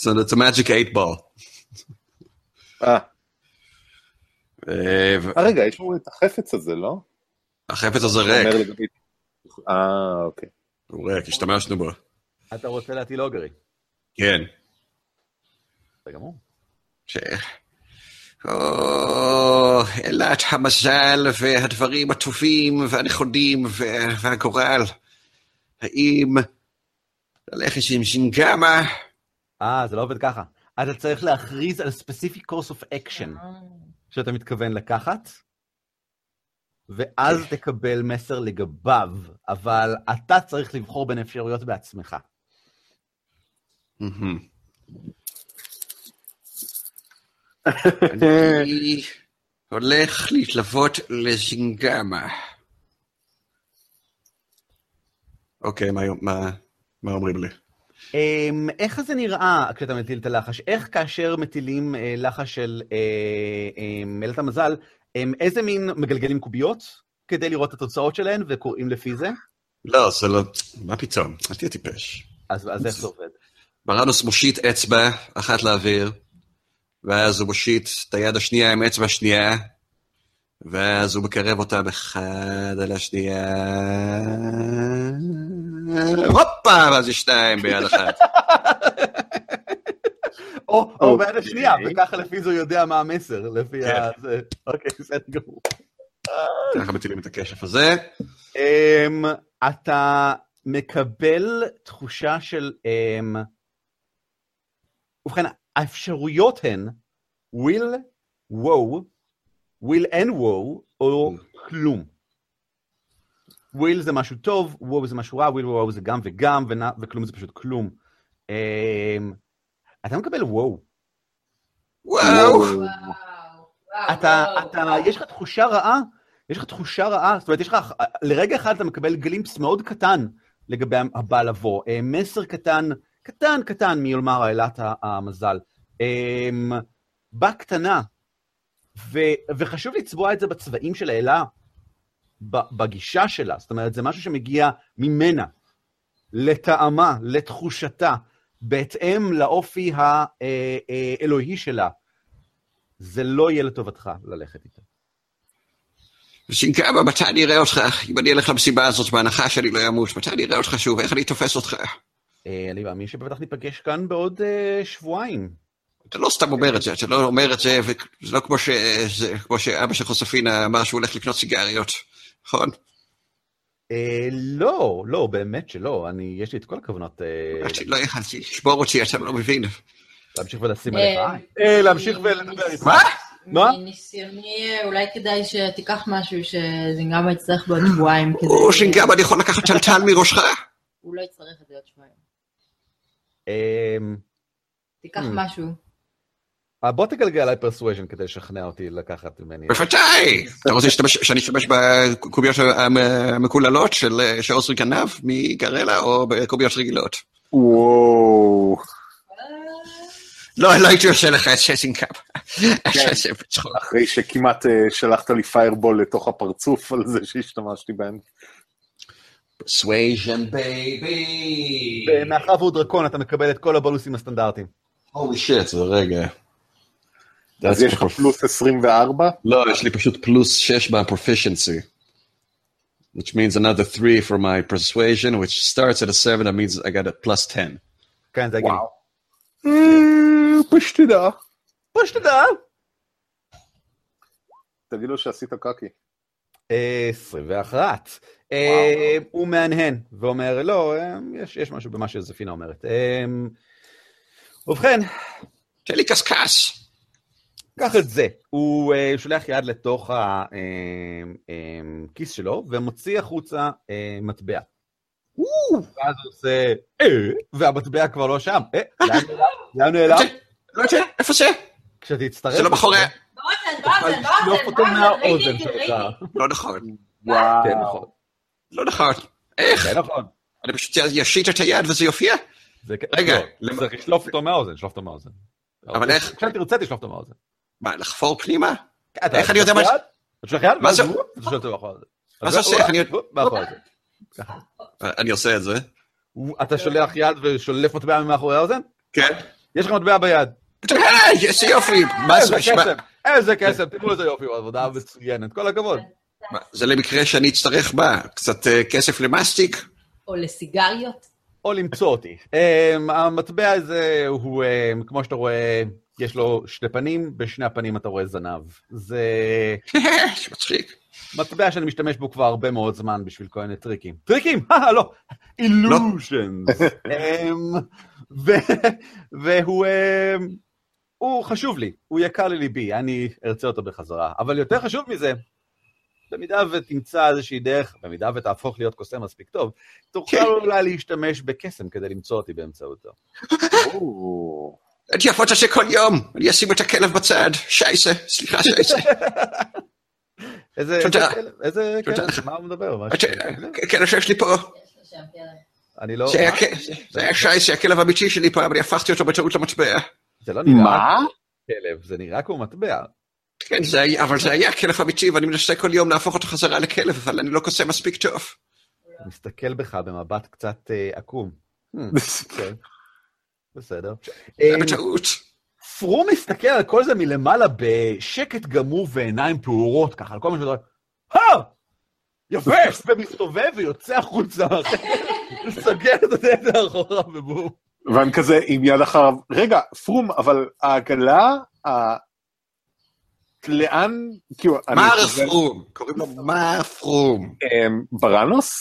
זה a magic eight ball. אה. אה, רגע, יש לנו את החפץ הזה, לא? החפץ הזה ריק. אה, אוקיי. הוא ריק, השתמשנו בו. אתה רוצה להטיל אוגרי. כן. זה גמור. אלא את המזל והדברים הטובים והנכונים והגורל. האם ללכת עם שינגמה? אה, זה לא עובד ככה. אתה צריך להכריז על specific course of action שאתה מתכוון לקחת, ואז תקבל מסר לגביו, אבל אתה צריך לבחור בין אפשרויות בעצמך. אני הולך להתלוות לזינגמה. אוקיי, מה- מה- מה אומרים לי? אמ, איך זה נראה כשאתה מטיל את הלחש? איך כאשר מטילים אה, לחש של אה, אה, מלט המזל, הם איזה מין מגלגלים קוביות כדי לראות את התוצאות שלהן וקוראים לפי זה? לא, זה לא... מה פתאום? אל תהיה טיפש. אז אז איך זה עובד? בראנוס מושיט אצבע אחת לאוויר, ואז הוא מושיט את היד השנייה עם אצבע שנייה, ואז הוא מקרב אותם אחד על השנייה, הופה, ואז יש שניים ביד אחת. או, או אוקיי. ביד השנייה, וככה לפי זה הוא יודע מה המסר, לפי כן. ה... זה- אוקיי, בסדר גמור. ככה מטילים את הכשף הזה. אמ, אתה מקבל תחושה של... אמ, ובכן, האפשרויות הן will, woe, will and woe, או כלום. Will זה משהו טוב, woe זה משהו רע, will woe זה גם וגם, ונ- וכלום זה פשוט כלום. אמ, אתה מקבל. וואו, וואו, וואו, אתה, וואו, אתה, וואו. יש לך תחושה רעה, יש לך תחושה רעה, זאת אומרת, יש לך, לרגע אחד אתה מקבל גלימפס מאוד קטן לגבי הבא לבוא, אה, מסר קטן, קטן קטן מיולמרה אלת ה- המזל. אמ, בקטנה, ו, וחשוב לצבוע את זה בצבעים של ב- בגישה שלה, זאת אומרת, זה משהו שמגיע ממנה, לטעמה, לתחושתה, בהתאם לאופי האלוהי שלה. זה לא יהיה לטובתך ללכת איתה. שינקמה, מתי אני אראה אותך? אם אני אלך למסיבה הזאת, בהנחה שאני לא אמות, מתי אני אראה אותך שוב? איך אני תופס אותך? אה, אני מאמין שבטח ניפגש כאן בעוד אה, שבועיים. אתה לא סתם אומר את זה, אתה לא אומר את זה, וזה לא כמו שאבא של חוספינה אמר שהוא הולך לקנות סיגריות, נכון? אה, לא, לא, באמת שלא. אני, יש לי את כל הכוונות אה, שלא יכלתי לשבור אותי, אתה לא מבין. להמשיך ולשים אה, עליך עין. אה, להמשיך ולדבר איתך. מה? מה? מניסיוני, אולי כדאי שתיקח משהו שזינגמה יצטרך בעוד שבועיים כדי... או שינקמה, אני יכול לקחת טלטל מראשך? הוא לא יצטרך את זה עוד שבועיים. אה, תיקח. משהו. אה, בוא תגלגל עליי persuasion כדי לשכנע אותי לקחת ממני. בוודאי! אתה רוצה שאני אשתמש בקוביות המ- המקוללות של של עוזרי גנב מגרלה, או בקוביות רגילות? וואו. לא, לא הייתי עושה לך את. זה בצחוק. אחרי שכמעט אה, שלחת לי פיירבול לתוך הפרצוף על זה שהשתמשתי בהם. persuasion baby. ומאחר והוא דרקון, אתה מקבל את כל הבונוסים הסטנדרטיים. הולי שיט, זה רגע. אז יש לך פלוס 24? לא, יש לי פשוט פלוס 6 בפרופישנסי. Which means another 3 for my persuasion, which starts at a 7, that means I got a plus 10. כן, זה הגיוני. אה, פשטדה. בוא שתדע. תגיד לו שעשית קקי. אה, 21. אה, הוא מהנהן ואומר, לא, אה, יש, משהו במה שזפינה אומרת. אה, ובכן, תן לי קשקש. קח את זה. הוא אה, שולח יד לתוך הכיס שלו ומוציא החוצה אה, מטבע. ואז הוא עושה, אה, והמטבע כבר לא שם. אה, לאן נעלם? לא יודע, איפה זה? כשתצטרף... זה לא מאחורי... באוזן, באוזן, באוזן, באוזן. לא נכון. וואו. כן, נכון. לא נכון. איך? כן, נכון. אני פשוט אשיט את היד וזה יופיע? כן- רגע, לא, צריך לשלוף אותו מהאוזן, שלוף אותו מהאוזן. אבל איך? כשתרצה תשלוף אותו מהאוזן. מה, לחפור פנימה? אתה- איך אני יודע מה- אתה שולח יד? מה זה- אתה שולח אותו מאחורי זה. מה זה עושה? איך אני- מאחורי זה. אני עושה את זה. אתה שולח יד ושולף מטבע מאחורי האוזן? כן. יש לך מטבע ביד. היי, איזה יופי. מה איזה קסם, איזה קסם, תראו איזה יופי, עבודה מצוינת, כל הכבוד. זה למקרה שאני אצטרך מה? קצת אה, כסף למאסטיק? או לסיגריות. או למצוא אותי. אמ, המטבע הזה הוא, אמ, כמו שאתה רואה, יש לו שני פנים, בשני הפנים אתה רואה זנב. זה <laughs> מצחיק. מטבע שאני משתמש בו כבר הרבה מאוד זמן בשביל כל מיני טריקים. טריקים? <laughs> אה, לא. illusions. <laughs> אמ, ו- והוא אמ, הוא חשוב לי, הוא יקר לליבי, אני ארצה אותו בחזרה. אבל יותר חשוב מזה, במידה ותמצא איזושהי דרך, במידה ותהפוך להיות קוסם מספיק טוב, תוכל כן. אולי להשתמש בקסם כדי למצוא אותי באמצעותו. או, הייתי יכול לעשות כל יום, אני אשים את הכלב בצד, שייסה, סליחה שייסה. איזה כלב? מה הוא מדבר? הכלב שיש לי פה. אני לא... זה היה זה שייסה, הכלב האמיתי שלי פעם, אני הפכתי אותו בטעות למטבע. זה לא נראה מה? כלב, זה נראה כמו מטבע. כן, זה היה, אבל זה היה כלב אמיתי, ואני מנסה כל יום להפוך אותו חזרה לכלב, אבל אני לא קוסם מספיק טוב. מסתכל בך במבט קצת עקום. בסדר. אה, בטעות. פרום מסתכל על כל זה מלמעלה בשקט גמור ועיניים פעורות, ככה, על כל מה שאתה אומר, הא! יפה! <laughs> ומסתובב ויוצא החוצה, <laughs> סוגר את הדלת מאחוריו ובום. ואני כזה עם יד אחריו, רגע, פרום, אבל העגלה, ה... לאן, כאילו, אני מר פרום, קוראים לו מר פרום. אמ, בראנוס,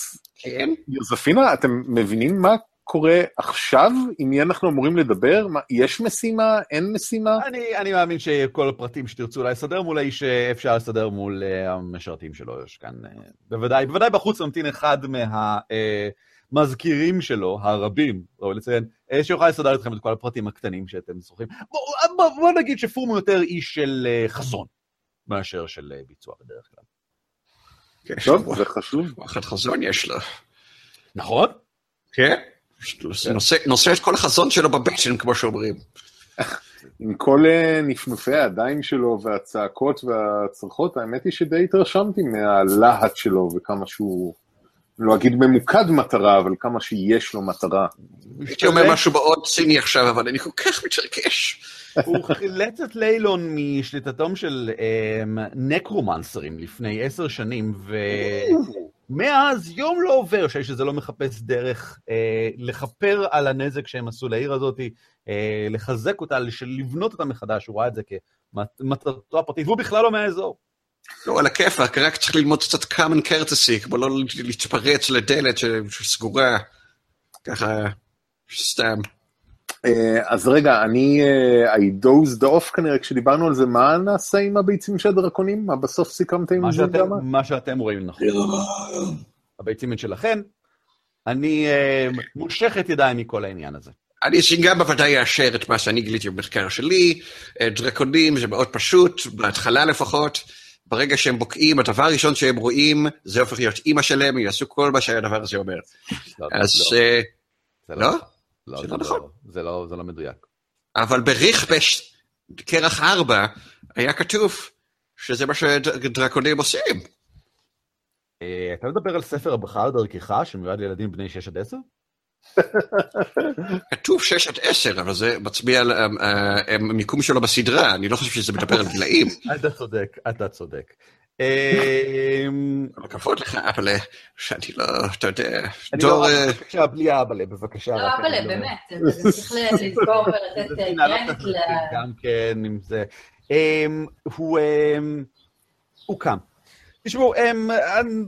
כן? יוזפינה, אתם מבינים מה קורה עכשיו? עם מי אנחנו אמורים לדבר? מה, יש משימה? אין משימה? אני, אני מאמין שכל הפרטים שתרצו אולי לסדר מול האיש, אה, אפשר לסדר מול אה, המשרתים שלו, יש כאן, אה, בוודאי, בוודאי בחוץ ממתין אחד מהמזכירים שלו, הרבים, ראוי לציין, אה, שיוכל לסדר אתכם את כל הפרטים הקטנים שאתם זוכרים. בואו בוא, בוא נגיד שפורם הוא יותר איש של אה, חזון, מאשר של אה, ביצוע בדרך כלל. טוב, זה חשוב. וואחד חזון יש לו. נכון? כן? נושא- נושא את כל החזון שלו בבטן, כמו שאומרים. עם כל אה, נפנופי הידיים שלו והצעקות והצרחות, האמת היא שדי התרשמתי מהלהט שלו וכמה שהוא, לא אגיד ממוקד מטרה, אבל כמה שיש לו מטרה. הייתי אומר משהו מאוד ציני עכשיו, אבל אני כל כך מתרגש. הוא חילץ את ליילון משליטתם של אמ, נקרומנסרים לפני עשר שנים, ומאז יום לא עובר שהאיש הזה לא מחפש דרך אה, לכפר על הנזק שהם עשו לעיר הזאת, אה, לחזק אותה, לבנות אותה מחדש, הוא ראה את זה כמטרתו הפרטית, והוא בכלל לא מהאזור. לא, על הכיפאק, רק צריך ללמוד קצת common courtesy, כמו לא להתפרץ לדלת שסגורה. ככה, סתם. אה, אז רגע, אני, אה, I dozed off כנראה כשדיברנו על זה, מה נעשה עם הביצים של הדרקונים? מה בסוף סיכמתם עם מה זה גם? מה שאתם רואים נכון. הביצים שלכם, אני אה, מושך את ידיי מכל העניין הזה. אני גם בוודאי אאשר את מה שאני גיליתי במחקר שלי. דרקונים זה מאוד פשוט, בהתחלה לפחות. ברגע שהם בוקעים, הדבר הראשון שהם רואים, זה הופך להיות אימא שלהם, הם יעשו כל מה שהדבר הזה אומר. לא, אז... לא, לא? זה זה לא נכון. זה לא, זה לא מדויק. אבל בריכבש, כרך ארבע, היה כתוב שזה מה שדרקונים עושים. אה, אתה מדבר על ספר הבחר דרכך, שמיועד לילדים בני 6 עד 10? <laughs> כתוב 6 עד 10, אבל זה מצביע על אה, אה, המיקום שלו בסדרה, אני לא חושב שזה מדבר על גילאים. אתה צודק, אתה צודק. אה, אבל כבוד לך, אבל אה, שאני לא, אתה יודע, אני דור... לא, אה, בבקשה, בלי האבאלה, בבקשה. לא, רק אבל אני לא- באמת, צריך לזכור ולתת <laughs> מנהלות קרדיט ל... גם כן עם זה. אמ, הוא אמ, הוא קם. תשמעו, אמ, אמ,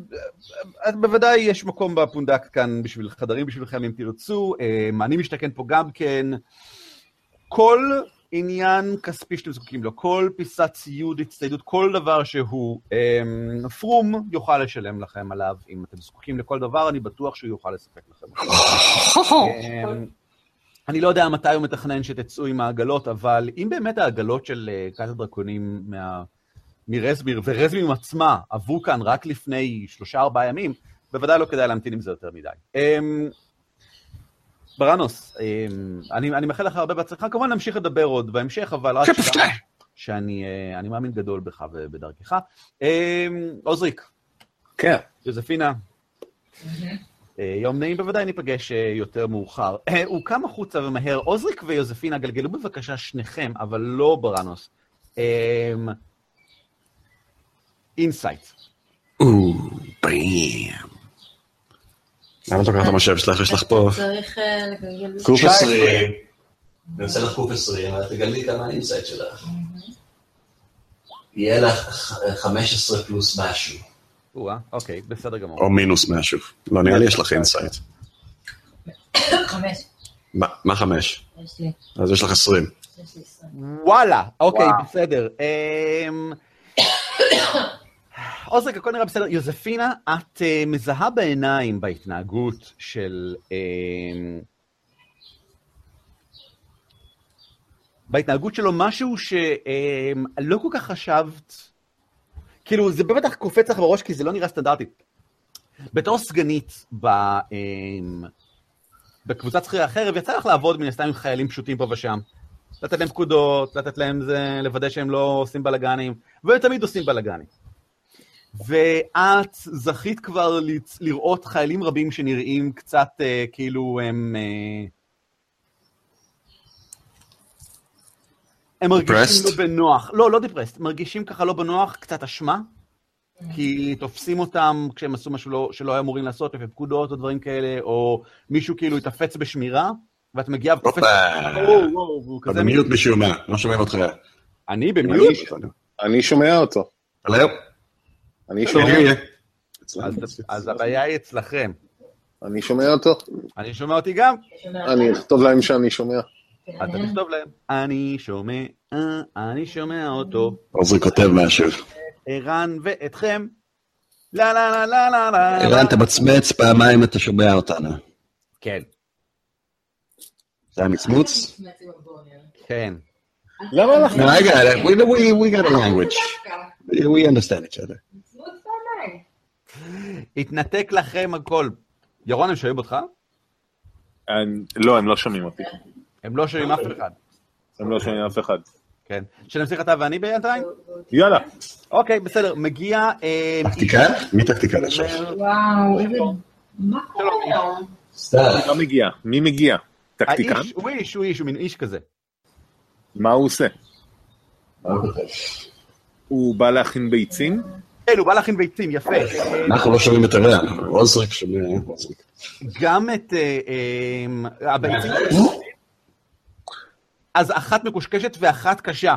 אמ, בוודאי יש מקום בפונדק כאן בשביל חדרים בשבילכם אם תרצו. אמ, אני משתכן פה גם כן. כל עניין כספי שאתם זקוקים לו, כל פיסת ציוד, הצטיידות, כל דבר שהוא אמ, פרום יוכל לשלם לכם עליו. אם אתם זקוקים לכל דבר, אני בטוח שהוא יוכל לספק לכם. <laughs> אמ, אני לא יודע מתי הוא מתכנן שתצאו עם העגלות, אבל אם באמת העגלות של אה, כת הדרקונים מה... מרזמיר, ורזמיר עצמה עברו כאן רק לפני שלושה-ארבעה ימים, בוודאי לא כדאי להמתין עם זה יותר מדי. אמ, ברנוס, אמ, אני, אני מאחל לך הרבה בהצלחה, כמובן נמשיך לדבר עוד בהמשך, אבל רק כן, שתדע. שאני אה, אני מאמין גדול בך ובדרכך. אמ, עוזריק, כן. יוזפינה, אה, יום נעים בוודאי ניפגש אה, יותר מאוחר. הוא קם החוצה ומהר. עוזריק ויוזפינה, גלגלו בבקשה שניכם, אבל לא בראנוס. Insight. או, באם. למה את לוקחת את המחשב שלך? יש לך פה... צריך אה, לגלגל... קוף 20. אני עושה לך קוף 20, אבל תגלי כמה ה insight שלך. יהיה לך ח- 15 פלוס משהו. או-אה, אוקיי, בסדר גמור. או מינוס משהו. לא, נראה לי יש לך insight. חמש. מה מה חמש? יש לי, אז יש לך עשרים. יש לי עשרים. וואלה, אוקיי. בסדר. עוזריק, הכל נראה בסדר. יוזפינה, את אה, מזהה בעיניים בהתנהגות של... אמ, בהתנהגות שלו משהו שלא כל כך חשבת, כאילו זה בטח קופץ לך בראש כי זה לא נראה סטנדרטי. בתור סגנית ב, בקבוצת שכירי החרב, יצא לך לעבוד מן הסתם עם חיילים פשוטים פה ושם. לתת להם פקודות, לתת להם זה, לוודא שהם לא עושים בלאגנים, והם תמיד עושים בלאגנים. ואת זכית כבר לראות חיילים רבים שנראים קצת אה, כאילו הם... אה, הם מרגישים? לא בנוח. לא, לא דיפרסט, מרגישים ככה לא בנוח, קצת אשמה, כי תופסים אותם כשהם עשו משהו לא, שלא היו אמורים לעשות, לפי פקודות או דברים כאלה, או מישהו כאילו התאפץ בשמירה, ואת מגיעה ותופסת... הופה. אתה. במיוט משום מה, לא שומעים אותך. אני במיוט? אני שומע אותו. אני שומע, אז- הבעיה היא אצלכם. אני שומע אותו. אני שומע אותי גם? אני אכתוב להם שאני שומע. אתה תכתוב להם. אני שומע, אה, אני שומע אותו. עוזרי כותב משהו. ערן ואתכם. לה לה לה לה לה לה. ערן, תמצמץ פעמיים אתה שומע אותנו. כן, זה המצמוץ? כן. למה אנחנו... No, I got it. We, we, we got a language. We understand each other. התנתק לכם הכל. ירון, הם שומעים אותך? לא, הם לא שומעים אותי. הם לא שומעים אף אחד. הם לא שומעים אף אחד. כן. שנמשיך אתה ואני בינתיים? יאללה. אוקיי, בסדר. מגיע... אה, טקטיקן? מי טקטיקן עכשיו? וואו, איזה... מה קורה? סתם. מה מגיע? מי מגיע? טקטיקן? הוא איש, הוא איש, הוא מין איש כזה. מה הוא עושה? הוא בא להכין ביצים? כן, הוא בא להכין ביצים, יפה. אה, אנחנו לא שומעים את ערן, עוזריק שומע. גם את אה, אה, הביצים... אז אחת מקושקשת ואחת קשה.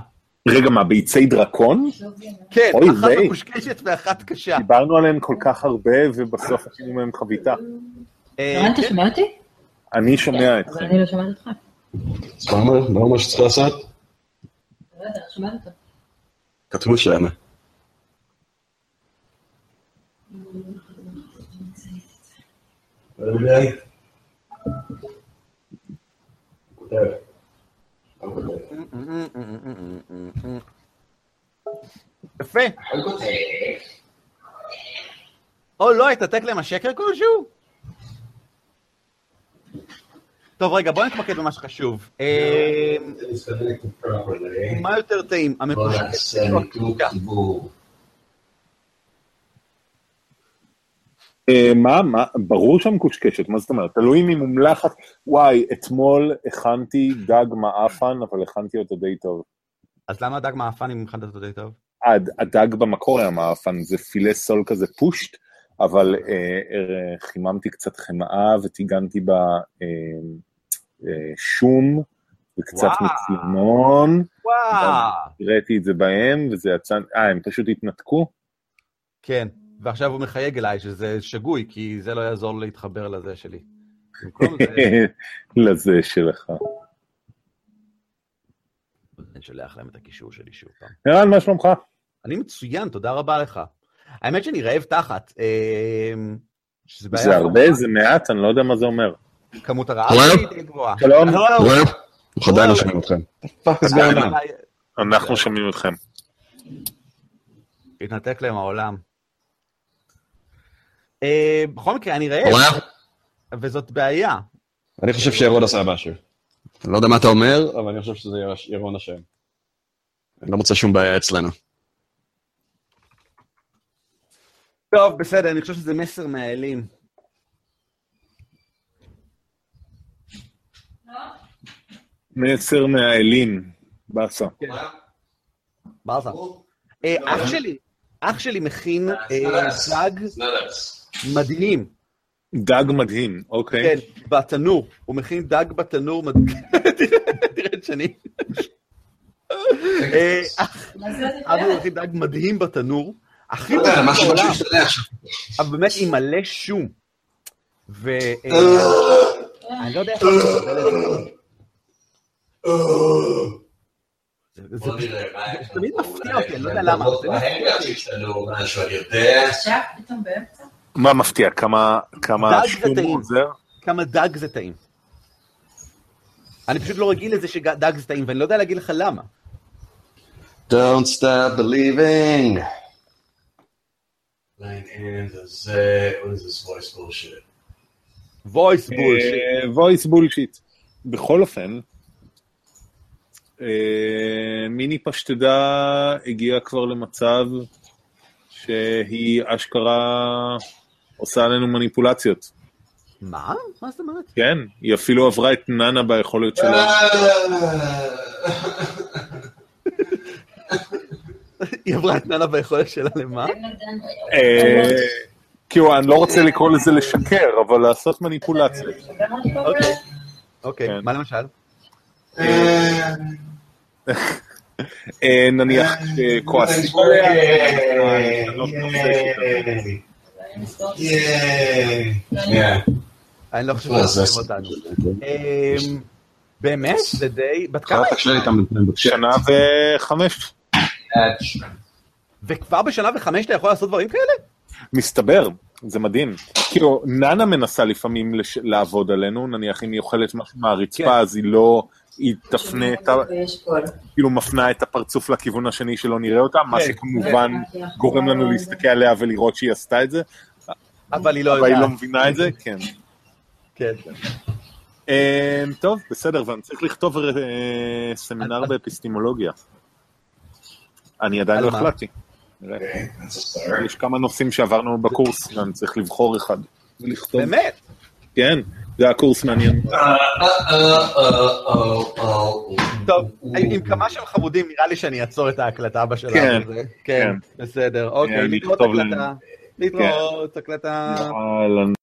רגע, מה, ביצי דרקון? כן, אחת מקושקשת ואחת קשה. דיברנו עליהן כל כך הרבה, ובסוף עשינו מהן חביתה. אה, רן, אתה כן, שומע אותי? אני שומע אבל אתכם. אני לא שומעת אותך. אז מה אומר? מה אומר שצריך לעשות? לא יודע, שומעת אותו. כתבו שם. כותב. כותב? יפה. או לא, התעתק להם השקר כלשהו? טוב, רגע, בוא נתמקד במה שחשוב. מה יותר טעים, המקושקת או ניתוק מה, מה, ברור שהמקושקשת, מה זאת אומרת? תלוי אם היא מומלחת. וואי, אתמול הכנתי דג מעפן, אבל הכנתי אותו די טוב. אז למה הדג מעפן אם הכנת אותו די טוב? הד- הדג במקור היה מעפן, זה פילה סול כזה פושט, אבל אה, אה, חיממתי קצת חמאה וטיגנתי בה אה, אה, שום וקצת. מצלמון, וואו. הראיתי את זה בהם, וזה יצא, אה, הם פשוט התנתקו? כן, ועכשיו הוא מחייג אליי שזה שגוי, כי זה לא יעזור להתחבר לזה שלי. <laughs> לזה שלך. אני שולח להם את הקישור שלי שוב פעם. ערן, מה שלומך? אני מצוין, תודה רבה לך. האמת שאני רעב תחת. אה. זה הרבה, זה מעט, אני לא יודע מה זה אומר. כמות הרעב. שלי די גבוהה. שלום. וואו. וואו, אנחנו עדיין לא שומעים אתכם. אנחנו שומעים אתכם. התנתק להם העולם. אה, בכל מקרה, אני רעב. וזאת בעיה. אני חושב שירון עשה משהו. אני לא יודע מה אתה אומר, אבל אני חושב שזה ירון אשם. אני לא מוצא שום בעיה אצלנו. טוב, בסדר, אני חושב שזה מסר מהאלים. מסר מהאלים, באסה. ברסה. אה, אח שלי, אח שלי מכין אה, דג מדהים. דג מדהים, אוקיי. כן, בתנור. הוא מכין דג בתנור מדהים. <laughs> תראה- את שני. אה, הוא מכין דג מדהים בתנור. הכי לא יודע, מדהים בעולם. אבל באמת עם מלא שום. ו... אה, אני לא יודע איך זה. תמיד. מפתיע אותי, אני לא יודע למה. משהו, אני יודע. עכשיו, פתאום באמצע? מה מפתיע? כמה, כמה שום. עוזר? כמה דג זה טעים. אני פשוט לא רגיל לזה שדג זה טעים, ואני לא יודע להגיד לך למה. Don't stop believing. voice bullshit? voice bullshit. אה, voice bullshit. בכל אופן, אה, מיני פשטדה הגיעה כבר למצב שהיא אשכרה עושה עלינו מניפולציות. מה? מה זאת אומרת? כן, היא אפילו עברה את נאנה ביכולת שלה. היא עברה את ננה ביכולת שלה למה? אה, כאילו, אני לא רוצה לקרוא לזה לשקר, אבל לעשות מניפולציות. אוקיי. אוקיי, כן. מה למשל? אה, נניח שכועסים עליה, לא אני לא חושב שצריכים אותנו. אמ, באמת? זה די... בת כמה? שנה וחמש. וכבר בשנה וחמש אתה יכול לעשות דברים כאלה? מסתבר, זה מדהים. כאילו, נאנה מנסה לפעמים לש... לעבוד עלינו, נניח אם היא אוכלת משהו מהרצפה, כן. אז היא לא... היא תפנה את ה... כאילו מפנה את הפרצוף לכיוון השני שלא נראה אותה, מה כן, שכמובן גורם לנו להסתכל עליה ולראות שהיא עשתה את זה, אבל היא לא אבל היא לא. מבינה את זה, כן. כן. אמ, טוב, בסדר, ואני צריך לכתוב אה, סמינר באפיסטימולוגיה. אני עדיין לא? החלטתי. נראה. יש כמה נושאים שעברנו בקורס, ואני צריך לבחור אחד. באמת? כן, זה היה קורס מעניין. טוב, עם כמה שהם חמודים, נראה לי שאני אעצור את ההקלטה בשלב כן, הזה. כן, בסדר. אוקיי, כן, להתראות להם. הקלטה. להתראות הקלטה. אהלן.